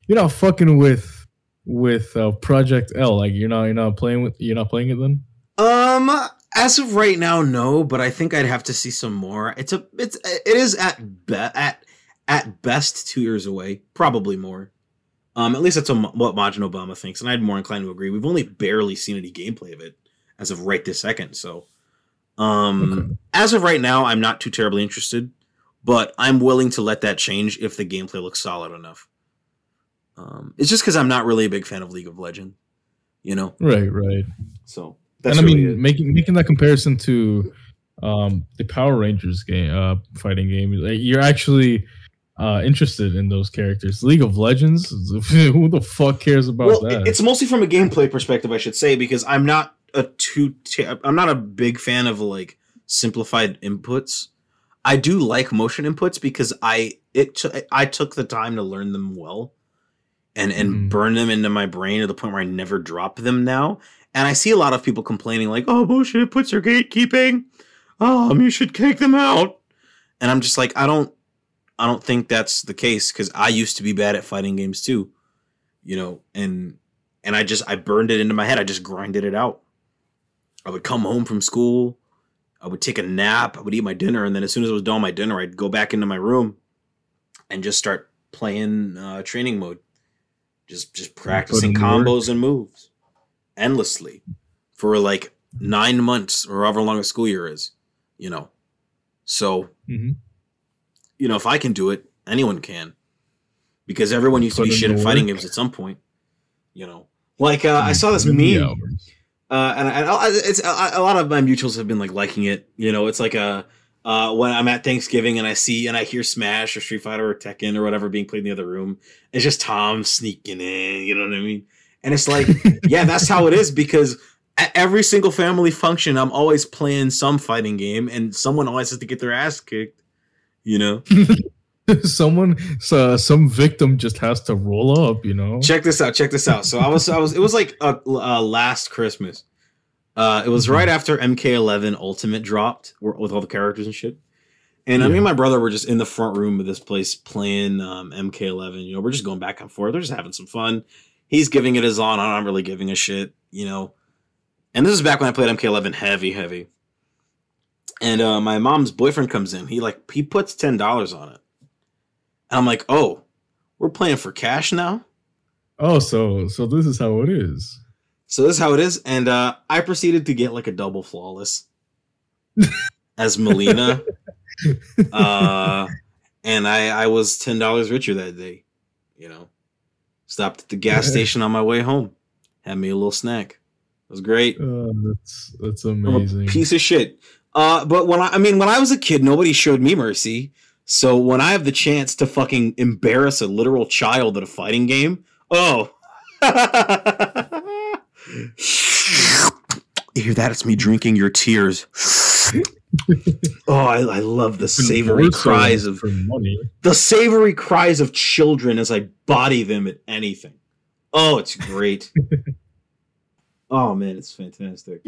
you're not fucking with with uh, Project L. Like you're not you're not playing with you're not playing it then. Um, as of right now, no, but I think I'd have to see some more. It's a, it's, it is at be, at at best two years away, probably more. Um, at least that's what what Majin Obama thinks, and I'd more inclined to agree. We've only barely seen any gameplay of it as of right this second, so. Um, Okay. as of right now, I'm not too terribly interested, but I'm willing to let that change if the gameplay looks solid enough. Um, it's just because I'm not really a big fan of League of Legends, you know. Right, right. So that's and I mean, making making that comparison to um, the Power Rangers game, uh, fighting game, like, you're actually uh interested in those characters. League of Legends, who the fuck cares about well, that? it's mostly from a gameplay perspective, I should say, because I'm not a too. T- I'm not a big fan of like simplified inputs. I do like motion inputs because I it t- I took the time to learn them well, and and Mhm. burn them into my brain to the point where I never drop them now. And I see a lot of people complaining like, "Oh, motion inputs are gatekeeping. Um, you should kick them out." And I'm just like, I don't, I don't think that's the case because I used to be bad at fighting games too, you know, and and I just I burned it into my head. I just grinded it out. I would come home from school, I would take a nap, I would eat my dinner, and then as soon as I was done with my dinner, I'd go back into my room and just start playing uh, training mode, just just practicing combos and moves endlessly for like nine months or however long a school year is, you know. So Mhm. you know, if I can do it, anyone can. Because everyone used to be in shit at fighting games at some point. You know, like uh, I saw this Put in the meme. Uh, and, I, I, it's a, a lot of my mutuals have been like liking it. You know, it's like a uh, when I'm at Thanksgiving and I see and I hear Smash or Street Fighter or Tekken or whatever being played in the other room. It's just Tom sneaking in. You know what I mean? And it's like, yeah, that's how it is because at every single family function, I'm always playing some fighting game, and someone always has to get their ass kicked. You know. Someone, so, some victim just has to roll up, you know. check this out check this out. So i was i was it was like a, uh last christmas. Uh it was right after mk11 ultimate dropped with all the characters and shit. And uh, me Yeah. and my brother were just in the front room of this place playing um mk11 you know we're just going back and forth we're just having some fun. He's giving it his on i'm not really giving a shit you know? And this is back when i played mk11 heavy heavy. And uh my mom's boyfriend comes in he like he puts $10 on it and i'm like oh we're playing for cash now Oh, so so this is how it is. So this is how it is, and uh, I proceeded to get like a double flawless as Melina, uh, and I I was ten dollars richer that day. You know, stopped at the gas station on my way home, had me a little snack. It was great. Uh, that's that's amazing. piece of shit. Uh, but when I, I mean, when I was a kid, nobody showed me mercy. So when I have the chance to fucking embarrass a literal child at a fighting game, oh. you hear that? It's me drinking your tears. oh, I, I love the savory cries of the savory cries of children as I body them at anything. Oh, it's great. oh man, it's fantastic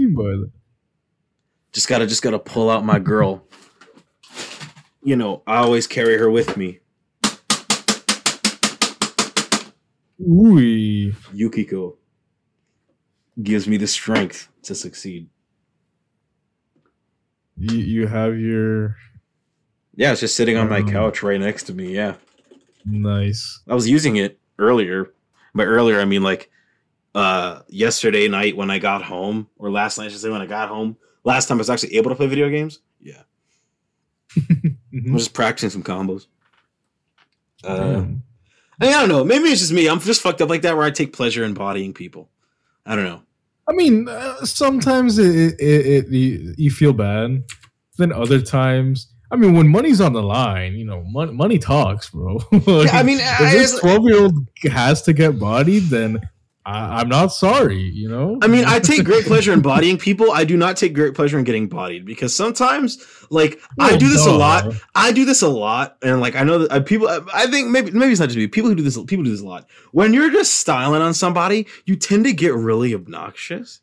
just gotta just gotta pull out my girl you know i always carry her with me. Ooh, yukiko gives me the strength to succeed. You, you have your yeah it's just sitting on my Um. couch right next to me yeah. nice. i was using it earlier by earlier i mean like uh yesterday night when i got home or last night i should say when i got home last time i was actually able to play video games? Yeah i Mhm. was just practicing some combos uh I, mean, I don't know maybe it's just me i'm just fucked up like that where i take pleasure in bodying people i don't know I mean, uh, sometimes it, it, it, you, you feel bad. Then other times, I mean, when money's on the line, you know, money, money talks, bro. Like, Yeah, I mean, if I, this twelve year old has to get bodied, then I, I'm not sorry. You know. I mean, I take great pleasure in bodying people. I do not take great pleasure in getting bodied because sometimes, like, I do this a lot. I do this a lot, and like, I know that uh, people. I- I think maybe maybe it's not just me. People who do this, people do this a lot. When you're just styling on somebody, you tend to get really obnoxious.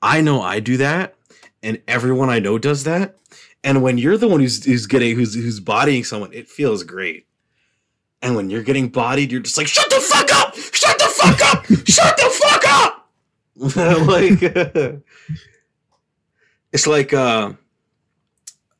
I know I do that, and everyone I know does that. And when you're the one who's who's getting who's who's bodying someone, it feels great. And when you're getting bodied, you're just like, shut the fuck up! Shut the fuck up! shut the fuck up! like it's like uh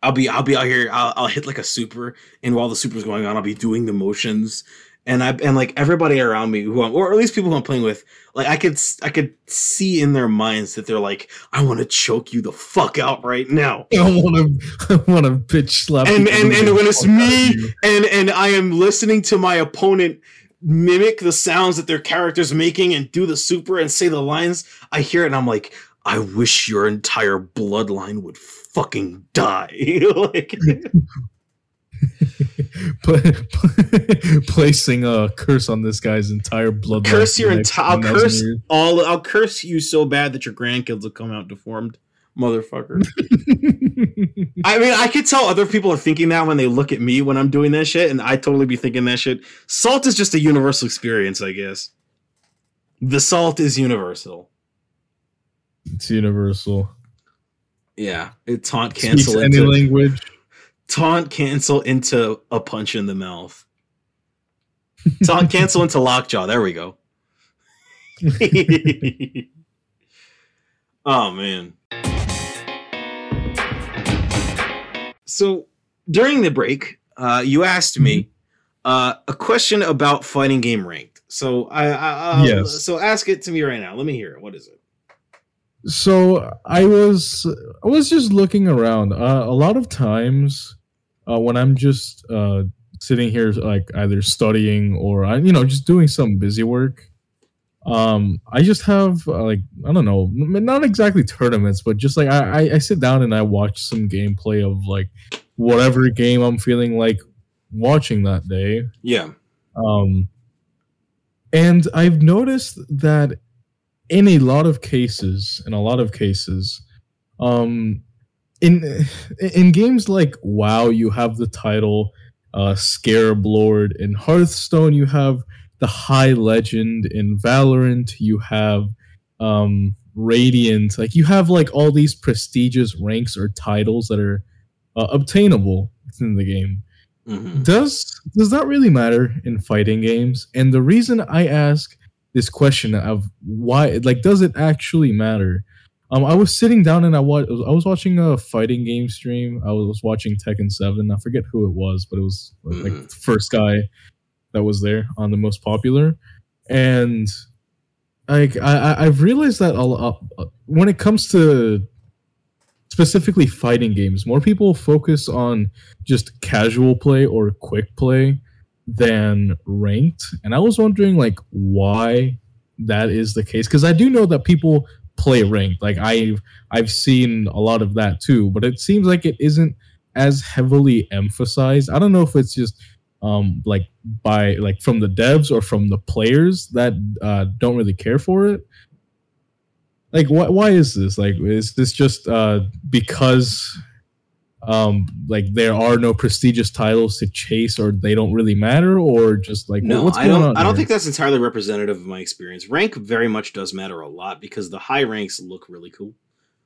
I'll be I'll be out here I'll, I'll hit like a super and while the super's going on I'll be doing the motions and I and like everybody around me who I'm, or at least people who I'm playing with like I could s- I could see in their minds that they're like I want to choke you the fuck out right now I want to, I want to bitch slap. and people and and when it's fuck out of me and and I am listening to my opponent mimic the sounds that their character's making and do the super and say the lines, I hear it and I'm like, I wish your entire bloodline would fucking die. like placing a curse on this guy's entire bloodline. curse your entire. I'll curse years. all. I'll curse you so bad that your grandkids will come out deformed, motherfucker. I mean, I could tell other people are thinking that when they look at me when I'm doing that shit, and I totally be thinking that shit. Salt is just a universal experience, I guess. The salt is universal. it's universal. Yeah, it taunt Speaks cancel any into language. taunt cancel into a punch in the mouth. Taunt cancel into lockjaw. There we go. oh man. So during the break, uh, you asked me uh, a question about fighting game ranked. So I, I, Yes. so ask it to me right now. Let me hear it. What is it? So I was I was just looking around. Uh, a lot of times, uh, when I'm just uh, sitting here, like either studying or I, you know, just doing some busy work, um, I just have uh, like I don't know, not exactly tournaments, but just like I, I sit down and I watch some gameplay of like whatever game I'm feeling like watching that day. Yeah. Um, and I've noticed that in a lot of cases, in a lot of cases, um, in in games like WoW, you have the title uh, Scarab Lord. In Hearthstone, you have the High Legend. In Valorant, you have um, Radiant. Like you have like all these prestigious ranks or titles that are uh, obtainable within the game Mhm. does does that really matter in fighting games and the reason i ask this question of why like does it actually matter um i was sitting down and i was i was watching a fighting game stream i was watching tekken 7 i forget who it was but it was like Mhm. the first guy that was there on the most popular. And like i i've realized that a lot uh, uh, when it comes to specifically fighting games more people focus on just casual play or quick play than ranked. And i was wondering like why that is the case because i do know that people play ranked. Like i've i've seen a lot of that too but it seems like it isn't as heavily emphasized. I don't know if it's just um like by like from the devs or from the players that uh don't really care for it like why, why is this like is this just uh because um like there are no prestigious titles to chase or they don't really matter or just like No, what's I don't. on I don't think that's entirely representative of my experience. Rank very much does matter a lot because the high ranks look really cool.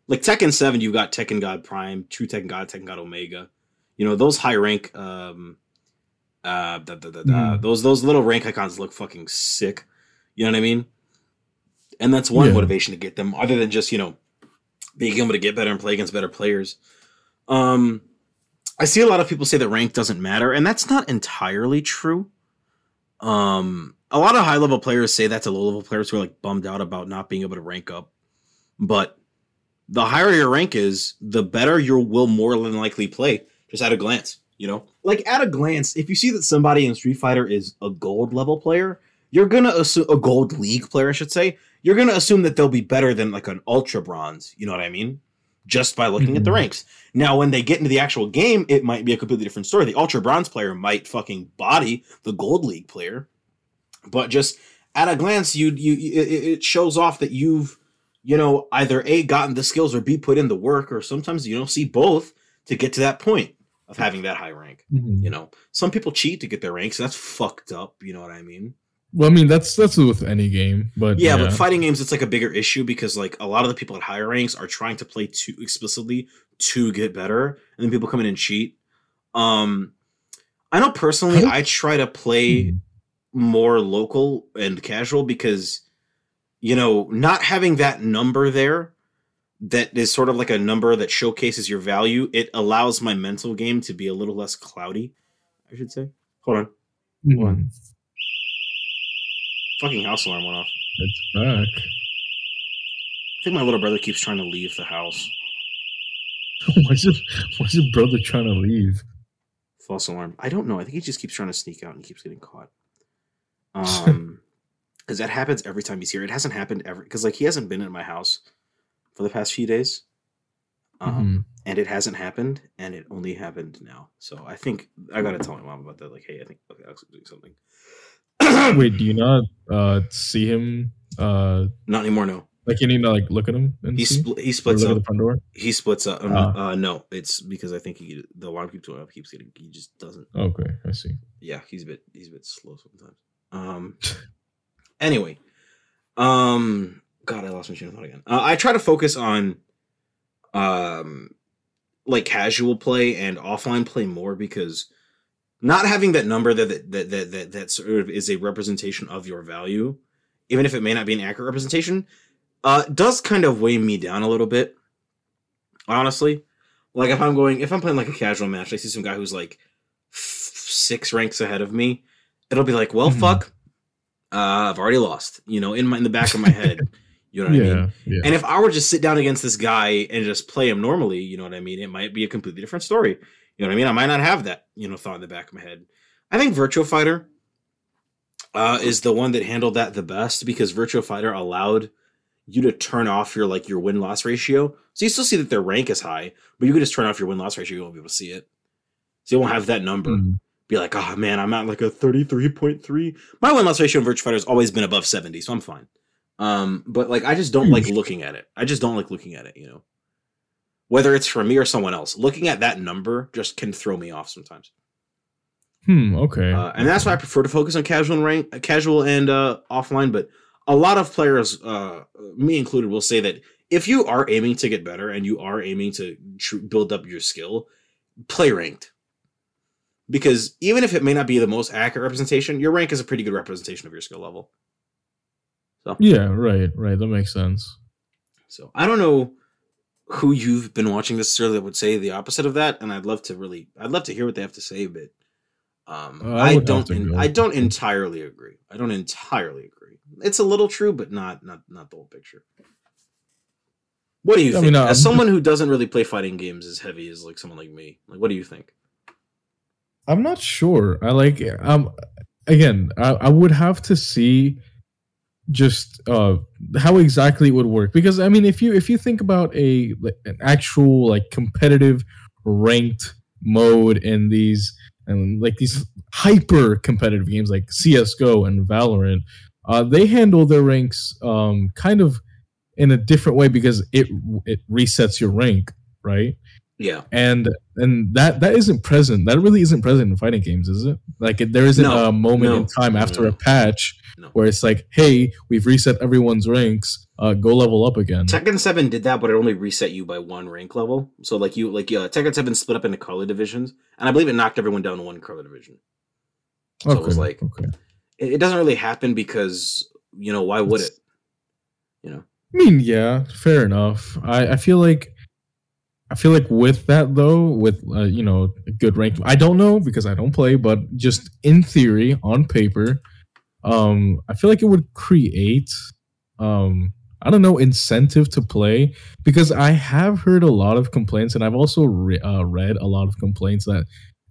Like Tekken Seven, you've got Tekken God Prime, True Tekken God, Tekken God Omega. You know those high rank. Um, uh, da, da, da, Mhm. those those little rank icons look fucking sick. You know what I mean? And that's one Yeah. motivation to get them, other than just you know being able to get better and play against better players. Um, I see a lot of people say that rank doesn't matter, and that's not entirely true. Um, a lot of high level players say that to low level players who are like bummed out about not being able to rank up. But the higher your rank is, the better you will more than likely play just at a glance. You know, like at a glance, if you see that somebody in Street Fighter is a gold level player, you're gonna assume a gold league player, I should say. You're gonna assume that they'll be better than like an ultra bronze. You know what I mean? Just by looking at the Mhm. ranks. Now, when they get into the actual game, it might be a completely different story. The ultra bronze player might fucking body the gold league player, but just at a glance, you you it, it shows off that you've you know either a gotten the skills or b put in the work, or sometimes you don't see both to get to that point of having that high rank. Mhm. You know, some people cheat to get their ranks. That's fucked up. You know what I mean? well i mean that's that's with any game but Yeah, but fighting games, it's like a bigger issue because like a lot of the people at higher ranks are trying to play too explicitly to get better, and then people come in and cheat. Um, I know personally, How- I try to play Mhm. more local and casual because you know not having that number there that is sort of like a number that showcases your value it allows my mental game to be a little less cloudy i should say. Hold on. Mhm. fucking house alarm went off. It's back. I think my little brother keeps trying to leave the house. Why's your why's your brother trying to leave? False alarm. I don't know. I think he just keeps trying to sneak out and keeps getting caught. Um because that happens every time he's here. It hasn't happened ever because like he hasn't been in my house for the past few days Um, and it hasn't happened, and it only happened now. So I think I gotta tell my mom about that. Like, hey, I think okay, Alex is doing something. Wait, do you not uh see him? Uh, Not anymore. No, like you need to like look at him and he spl- he splits up. the front door. He splits up. Um, Ah. uh, no, it's because I think he the alarm keeps going up. Keeps getting. He just doesn't. Okay, I see. yeah, he's a bit he's a bit slow sometimes. Um anyway. Um God, I lost my train of thought again. Uh, I try to focus on um like casual play and offline play more because not having that number that that that that, that, that sort of is a representation of your value, even if it may not be an accurate representation, uh does kind of weigh me down a little bit. Honestly. Like if I'm going if I'm playing like a casual match, I see some guy who's like f- six ranks ahead of me, it'll be like, well, Mhm. fuck, uh, I've already lost. You know, in my in the back of my head, you know what I mean. yeah. And if I were just sit down against this guy and just play him normally, you know what I mean, it might be a completely different story. You know what I mean? I might not have that, you know, thought in the back of my head. I think Virtual Fighter uh, is the one that handled that the best because Virtual Fighter allowed you to turn off your like your win loss ratio. So you still see that their rank is high, but you can just turn off your win loss ratio. You won't be able to see it. So you won't have that number. Mm. Be like, oh man, I'm at like a 33.3. My win loss ratio in Virtual Fighter has always been above 70, so I'm fine. Um, but like I just don't like looking at it. I just don't like looking at it, you know. Whether it's for me or someone else, looking at that number just can throw me off sometimes. Hmm. Okay. Uh, and that's why I prefer to focus on casual and rank, casual and uh, offline. But a lot of players, uh, me included, will say that if you are aiming to get better and you are aiming to tr- build up your skill, play ranked. Because even if it may not be the most accurate representation, your rank is a pretty good representation of your skill level. Yeah. Right. Right. That makes sense. So I don't know who you've been watching necessarily that would say the opposite of that, and I'd love to really, I'd love to hear what they have to say, but um, Uh, I I, don't, go. I don't entirely agree. I don't entirely agree. It's a little true, but not, not, not the whole picture. What do you I think? mean, uh, as someone who doesn't really play fighting games as heavy as like someone like me, like what do you think? I'm not sure. I like um again, I, I would have to see just uh how exactly it would work because I mean if you if you think about a an actual like competitive ranked mode in these and like these hyper competitive games like CS:GO and Valorant, uh they handle their ranks um kind of in a different way because it it resets your rank, right? Yeah, and and that that isn't present that really isn't present in fighting games is it? Like it, there isn't No, a moment no, in time after no, a patch where it's like hey we've reset everyone's ranks uh go level up again. Tekken Seven did that, but it only reset you by one rank level. So like you, like uh, Tekken Seven split up into color divisions, and I believe it knocked everyone down to one color division. So it was like okay. it, it doesn't really happen because you know why would it? You know, i mean yeah fair enough. I i feel like i feel like with that though with uh, you know a good rank i don't know because i don't play but just in theory on paper um i feel like it would create um i don't know incentive to play because i have heard a lot of complaints and i've also re- uh, read a lot of complaints that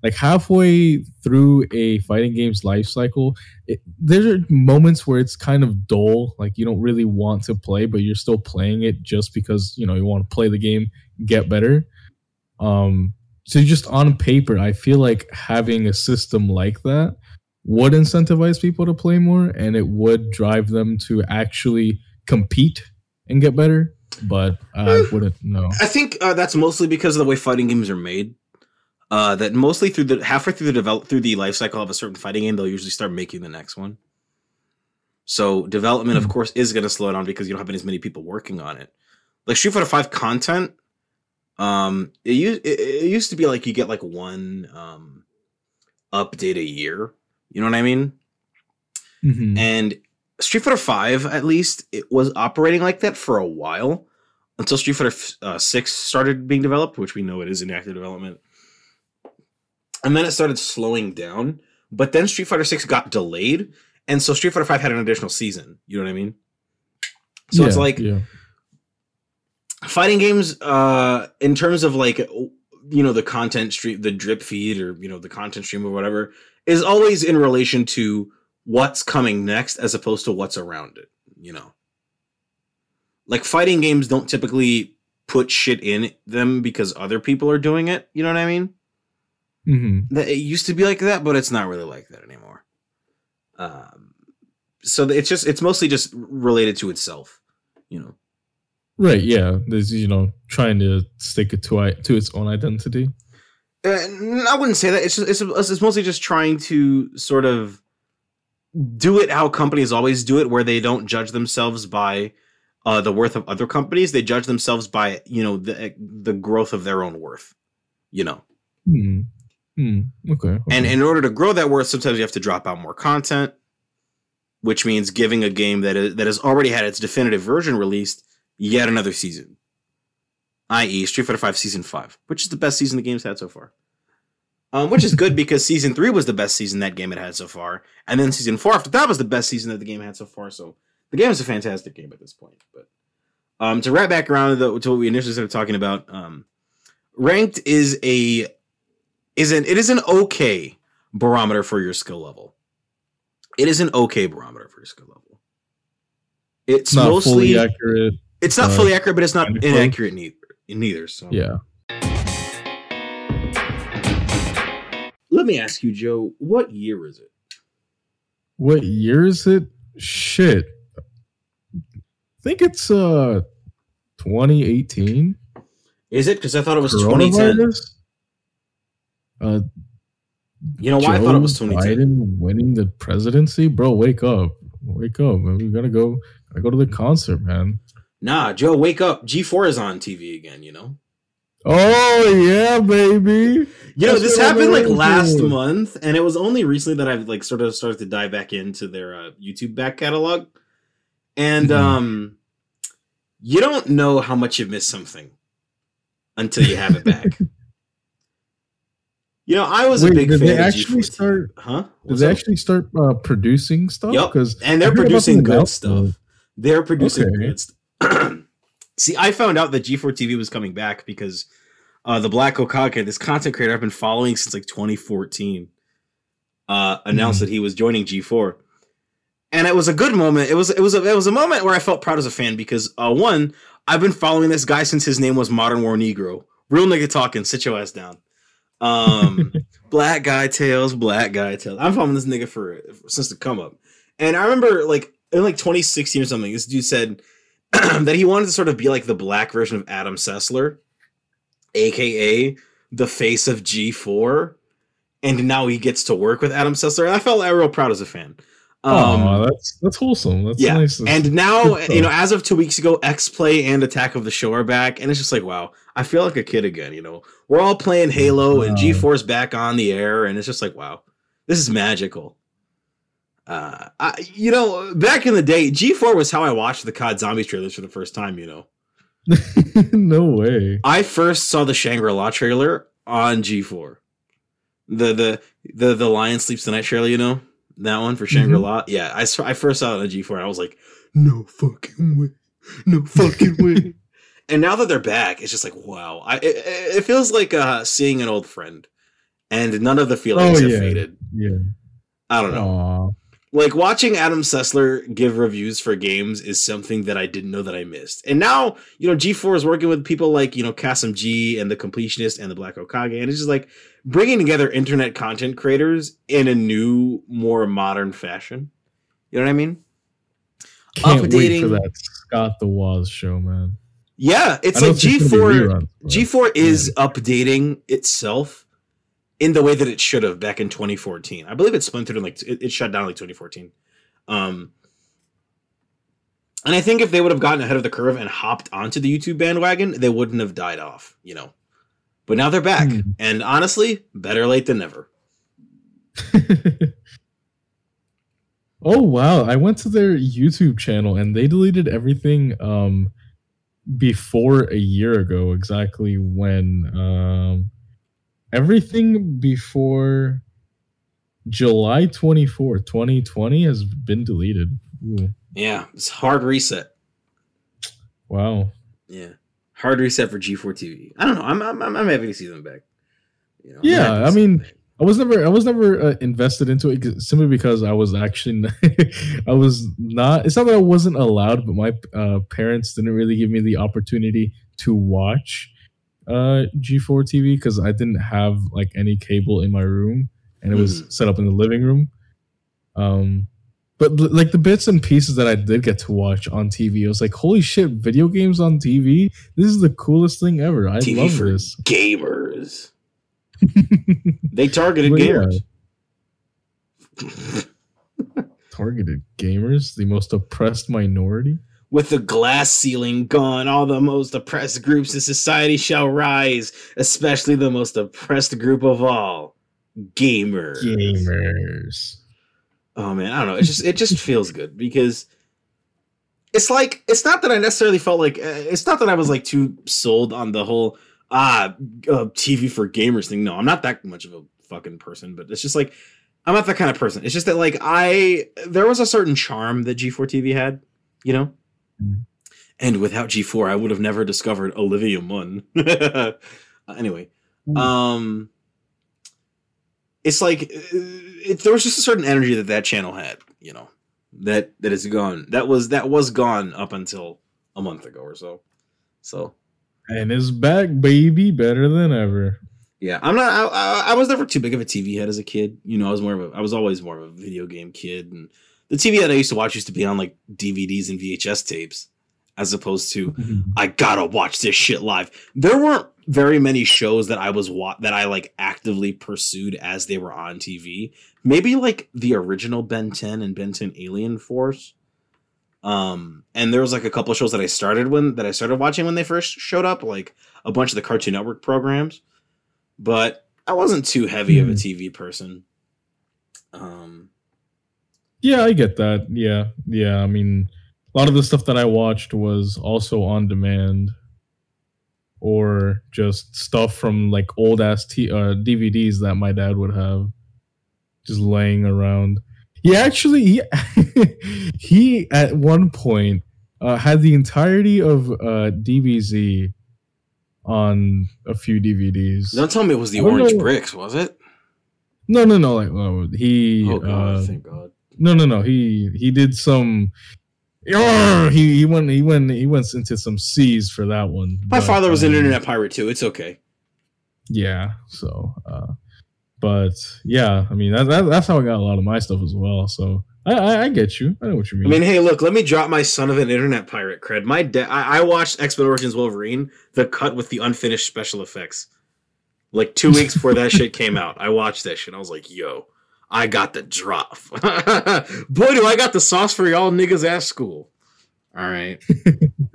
like halfway through a fighting game's life cycle it, there are moments where it's kind of dull like you don't really want to play but you're still playing it just because you know you want to play the game get better. Um so just on paper i feel like having a system like that would incentivize people to play more and it would drive them to actually compete and get better but i wouldn't know. I think uh, that's mostly because of the way fighting games are made. Uh, that mostly through the halfway through the develop through the life cycle of a certain fighting game, they'll usually start making the next one. So development, of Hmm. course, is going to slow down because you don't have as many people working on it. Like Street Fighter Five content, um, it used it, it used to be like you get like one um update a year. You know what I mean? Mhm. And Street Fighter Five, at least, it was operating like that for a while until Street Fighter uh, Six started being developed, which we know it is in active development. And then it started slowing down. But then Street Fighter Six got delayed, and so Street Fighter Five had an additional season. You know what I mean? So it's like yeah fighting games uh in terms of like you know the content stream the drip feed or you know the content stream or whatever is always in relation to what's coming next as opposed to what's around it you know like fighting games don't typically put shit in them because other people are doing it. You know what I mean? Hmm That it used to be like that, but it's not really like that anymore. Um, so it's just it's mostly just related to itself. You know. Right. Yeah. There's you know trying to stick it to i- to its own identity. Uh, I wouldn't say that. It's just, it's it's mostly just trying to sort of do it how companies always do it, where they don't judge themselves by uh, the worth of other companies. They judge themselves by you know the the growth of their own worth. You know, Hmm. Hmm. Okay. and in order to grow that worth, sometimes you have to drop out more content, which means giving a game that is, that has already had its definitive version released yet another season. I.e., Street Fighter V Season 5, which is the best season the game's had so far. Um, which is good because Season 3 was the best season that game had had so far. And then Season 4 after that was the best season that the game had so far. So the game is a fantastic game at this point. But um, to wrap back around to, to what we initially started talking about, um, ranked is a is an it is an okay barometer for your skill level. It is an okay barometer for your skill level. It's mostly fully accurate. it's not uh, fully accurate, but it's not inaccurate neither. Neither. So Yeah. let me ask you, Joe, what year is it? What year is it? Shit. I think it's uh 2018. Is it? Because I thought it was 2010. Uh, You know why I thought it was Joe Biden winning the presidency, bro. Wake up, wake up, man. We gotta go. Gotta go to the concert, man. Nah, Joe, wake up. G4 is on TV again, you know? Oh yeah, baby. You know, this happened like last month, and it was only recently that I've like sort of started to dive back into their uh, YouTube back catalog. And Mhm. um you don't know how much you've missed something until you have it back. you know, I was a big did fan they actually G4 start- Huh? Did they up? actually start uh, producing stuff? Yup. Because and they're I heard about producing good stuff. They're producing Okay. good stuff. See, I found out that G4 TV was coming back because uh, the Black Hokage, this content creator I've been following since like 2014, uh, announced Mhm. that he was joining G4, and it was a good moment. It was it was a, it was a moment where I felt proud as a fan because uh, one, I've been following this guy since his name was Modern War Negro. Real nigga talking. Sit your ass down. Um, black guy tales, black guy tales. I'm following this nigga for since the come up, and I remember like in like 2016 or something, this dude said that he wanted to sort of be like the black version of Adam Sessler, aka the face of G4, and now he gets to work with Adam Sessler. And I felt like, real proud as a fan. Um, oh, that's that's wholesome. That's yeah, nice. and now you know, as of two weeks ago, X Play and Attack of the Show are back, and it's just like, wow, I feel like a kid again. You know, we're all playing Halo, and G 4s back on the air, and it's just like, wow, this is magical. Uh, I, you know, back in the day, G4 was how I watched the COD Zombies trailers for the first time. You know, no way. I first saw the Shangri La trailer on G4. The the the the Lion Sleeps Tonight trailer, you know that one for Shangri La. Yeah, I saw, I first saw it on G4, and I was like, no fucking way, no fucking way. and now that they're back, it's just like wow. I it, it feels like uh, seeing an old friend, and none of the feelings Oh, have yeah. faded. Yeah. I don't know Aw. like watching Adam Sessler give reviews for games is something that I didn't know that I missed. And now, you know, G4 is working with people like, you know, Kassem G and the Completionist and the Black Hokage. And it's just like bringing together internet content creators in a new, more modern fashion. You know what I mean? Can't wait Updating- for that Scott the Woz show, man. Yeah, it's like there's gonna be G4. G4 is updating itself in the way that it should have back in 2014. I believe it splintered in like it, it shut down like 2014. Um and I think if they would have gotten ahead of the curve and hopped onto the YouTube bandwagon, they wouldn't have died off, you know. But now they're back. Hmm. And honestly, better late than never. oh wow! I went to their YouTube channel and they deleted everything um before a year ago. Exactly when um everything before July twenty fourth, twenty twenty, has been deleted. Ooh, Yeah, it's hard reset. wow. Yeah. Hard reset for G4 TV. I don't know. I'm I'm I'm, happy to see them back. You know, Yeah, I mean. I was never I was never uh, invested into it simply because I was actually I was not. It's not that I wasn't allowed, but my uh, parents didn't really give me the opportunity to watch uh, G4 TV because I didn't have like any cable in my room, and it was set up in the living room. Um, but like the bits and pieces that I did get to watch on TV, I was like, "Holy shit! Video games on TV! This is the coolest thing ever! I TV love this." gamers. They targeted yeah. gamers. Targeted gamers, the most oppressed minority. With the glass ceiling gone, all the most oppressed groups in society shall rise, especially the most oppressed group of all, gamers. Gamers. Oh man, I don't know. It just it just feels good because it's like it's not that I necessarily felt like uh, it's not that I was like too sold on the whole ah uh, TV for gamers thing. No, I'm not that much of a fucking person, but it's just like I'm not that kind of person. It's just that like I there was a certain charm that G4 TV had, you know. Mhm. And without G4, I would have never discovered Olivia Munn. anyway, Mm. um, it's like uh, it, there was just a certain energy that that channel had, you know, that that is gone. That was that was gone up until a month ago or so. So And is back, baby, better than ever. yeah, I'm not. I, I, I was never too big of a TV head as a kid. You know, I was more of a. I was always more of a video game kid, and the TV that I used to watch used to be on like DVDs and VHS tapes, as opposed to I gotta watch this shit live. There weren't very many shows that I was wa- that I like actively pursued as they were on TV. Maybe like the original Ben 10 and Ben 10 Alien Force. Um, and there was like a couple shows that I started when that I started watching when they first showed up, like a bunch of the Cartoon Network programs. But I wasn't too heavy of a Hmm. TV person. Um, Yeah, I get that. Yeah, yeah. I mean, a lot of the stuff that I watched was also on demand, or just stuff from like old ass t- uh, DVDs that my dad would have, just laying around. He actually he he at one point uh, had the entirety of uh, DBZ on a few DVDs. don't tell me it was the Orange know. Bricks, was it? No, no, no. Like uh, he. Oh god, uh, thank God. No, no, no. He he did some. He he went he went he went into some C's for that one. My but, father was an um, internet pirate too. It's okay. Yeah. So, uh, but yeah, I mean that, that that's how I got a lot of my stuff as well. So I I, I get you. I know what you mean. I mean. hey, look, let me drop my son of an internet pirate cred. My dad, I, I watched X Men Origins Wolverine, the cut with the unfinished special effects, like two weeks before that shit came out. I watched that shit. And I was like, yo, I got the drop. Boy, do I got the sauce for y'all niggas at school. All right.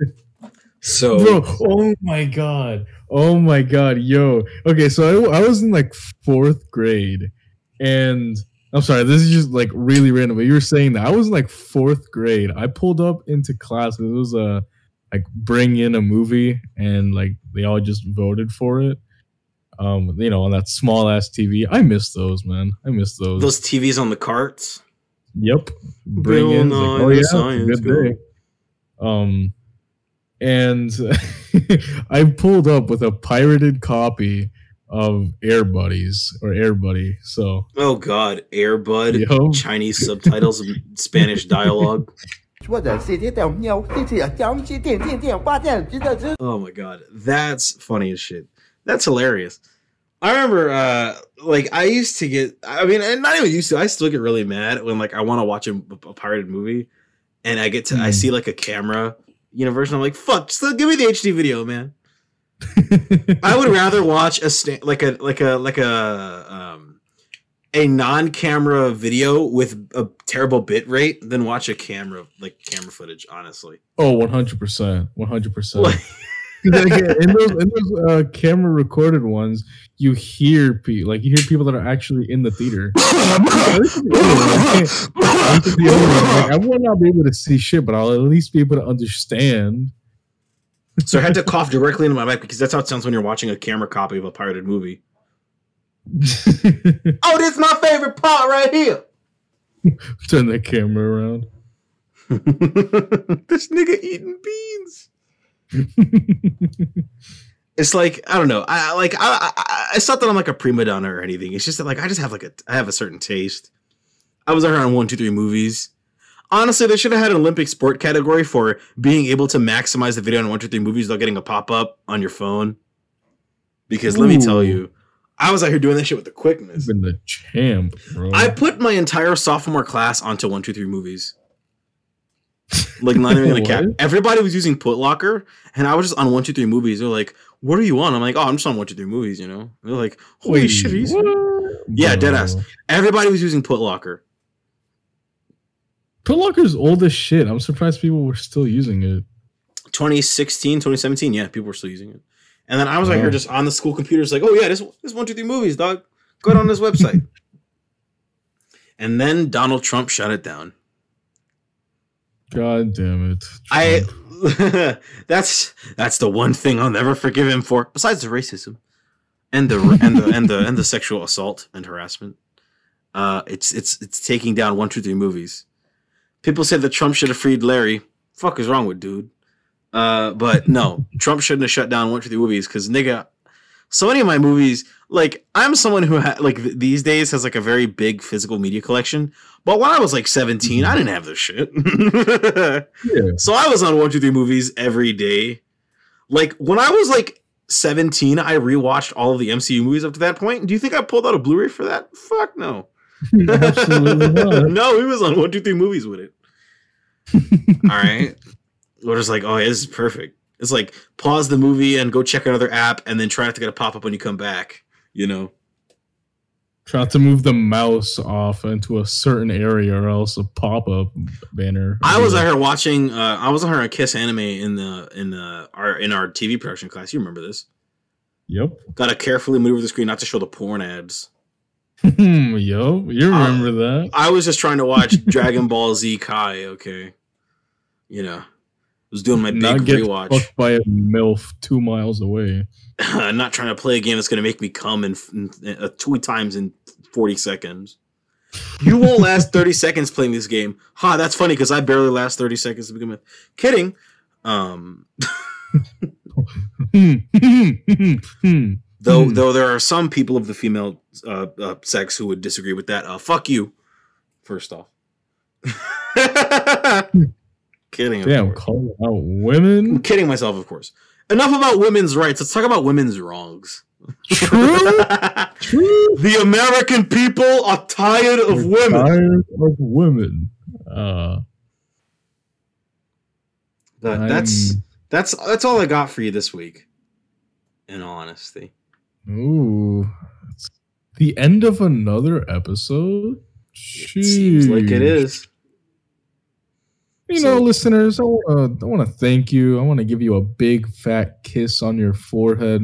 so, Bro, oh my god, oh my god, yo. Okay, so I, I was in like fourth grade, and I'm sorry, this is just like really random. But you were saying that I was in like fourth grade. I pulled up into class. It was a like bring in a movie, and like they all just voted for it um, you know, on that small ass TV. I miss those, man. I miss those. Those TVs on the carts. Yep. Bring in. Like, oh yeah, science, good day. Um, and I pulled up with a pirated copy of Air Buddies or Air Buddy. So. Oh God, Air Bud. Yo. Chinese subtitles Spanish dialogue. Oh my god, that's funny as shit. That's hilarious. I remember, uh, like I used to get. I mean, and not even used to. I still get really mad when like I want to watch a, a pirated movie, and I get to I Hmm. see like a camera, know, version. I'm like, fuck, still give me the HD video, man. I would rather watch a sta- like a like a like a um a non-camera video with a terrible bit rate than watch a camera like camera footage. Honestly, oh, 100 percent, 100 percent. Like- in those, in those uh, camera recorded ones, you hear people like you hear people that are actually in the theater. At least with the other one, I can't- at least with the other one, like, I will not be able to see shit, but I'll at least be able to understand. So I had to cough directly into my mic because that's how it sounds when you're watching a camera copy of a pirated movie. Oh, this is my favorite part right here. Turn the camera around. this nigga eating beans. it's like I don't know. I like I, I it's not that I'm like a prima donna or anything. It's just that like I just have like a I have a certain taste. I was around one two three movies. Honestly, they should have had an Olympic sport category for being able to maximize the video on one two three movies without getting a pop up on your phone. Because let me tell you, I was out here doing that shit with the quickness. Been the champ, bro. I put my entire sophomore class onto one two three movies. Like not even gonna cap. Everybody was using Putlocker, and I was just on one two three movies. They're like, "What are you on?" I'm like, "Oh, I'm just on one two three movies." You know? And they're like, "Holy Wait, shit!" What? Yeah, Bro. deadass. Everybody was using Putlocker. Putlocker's old as shit. I'm surprised people were still using it. 2016, 2017. Yeah, people were still using it. And then I was like, Wow. here just on the school computers, like, "Oh yeah, this this one two three movies, dog. Go on this website." and then Donald Trump shut it down. God damn it. I that's that's the one thing I'll never forgive him for, besides the racism and the and the and the and the sexual assault and harassment. Uh, it's it's it's taking down one two three movies. People said that Trump should have freed Larry. Fuck is wrong with dude? Uh, but no, Trump shouldn't have shut down one two three movies because nigga. So many of my movies, like I'm someone who ha- like th- these days has like a very big physical media collection. But when I was like 17, I mm-hmm. didn't have this shit. Yeah. So I was on one, two, three movies every day. Like when I was like 17, I rewatched all of the MCU movies up to that point. Do you think I pulled out a Blu-ray for that? Fuck no. Absolutely not. no, he was on one, two, three movies with it. all right. We're just like, oh, yeah, this is perfect. It's like pause the movie and go check another app and then try not to get a pop-up when you come back. You know? Try to move the mouse off into a certain area or else a pop up banner. I was out here watching uh I was out here on Kiss Anime in the in the our in our TV production class. You remember this. Yep. Gotta carefully maneuver the screen not to show the porn ads. yep. You remember that. I was just trying to watch Dragon Ball Z Kai, okay. You know. Was doing my Not big get rewatch. fucked by a MILF two miles away. not trying to play a game that's gonna make me come in, in uh, two times in 40 seconds. You won't last 30 seconds playing this game. Ha, that's funny because I barely last 30 seconds to begin with. Kidding. Um though Hmm. though there are some people of the female uh, uh, sex who would disagree with that. Uh, fuck you. First off. Kidding. Damn, calling out women. I'm kidding myself, of course. Enough about women's rights. Let's talk about women's wrongs. True. True. the American people are tired of women. Tired of women. Uh, But that's that's that's all I got for you this week. In all honesty, ooh, the end of another episode. it seems like it is. You So- know, listeners, I want to I want to thank you. I want to give you a big fat kiss on your forehead.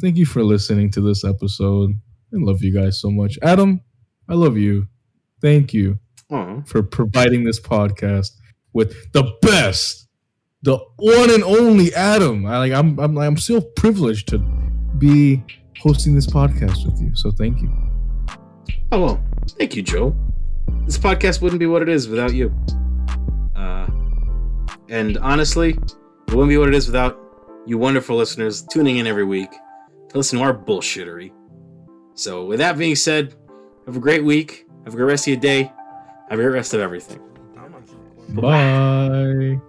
Thank you for listening to this episode. I love you guys so much. Adam, I love you. Thank you for providing this podcast with the best, the one and only Adam. I like I'm I'm I'm still privileged to be hosting this podcast with you. So thank you. Oh well, thank you, Joe. This podcast wouldn't be what it is without you. Uh, and honestly, it wouldn't be what it is without you wonderful listeners tuning in every week to listen to our bullshittery. So, with that being said, have a great week. Have a great rest of your day. Have a great rest of everything. Bye.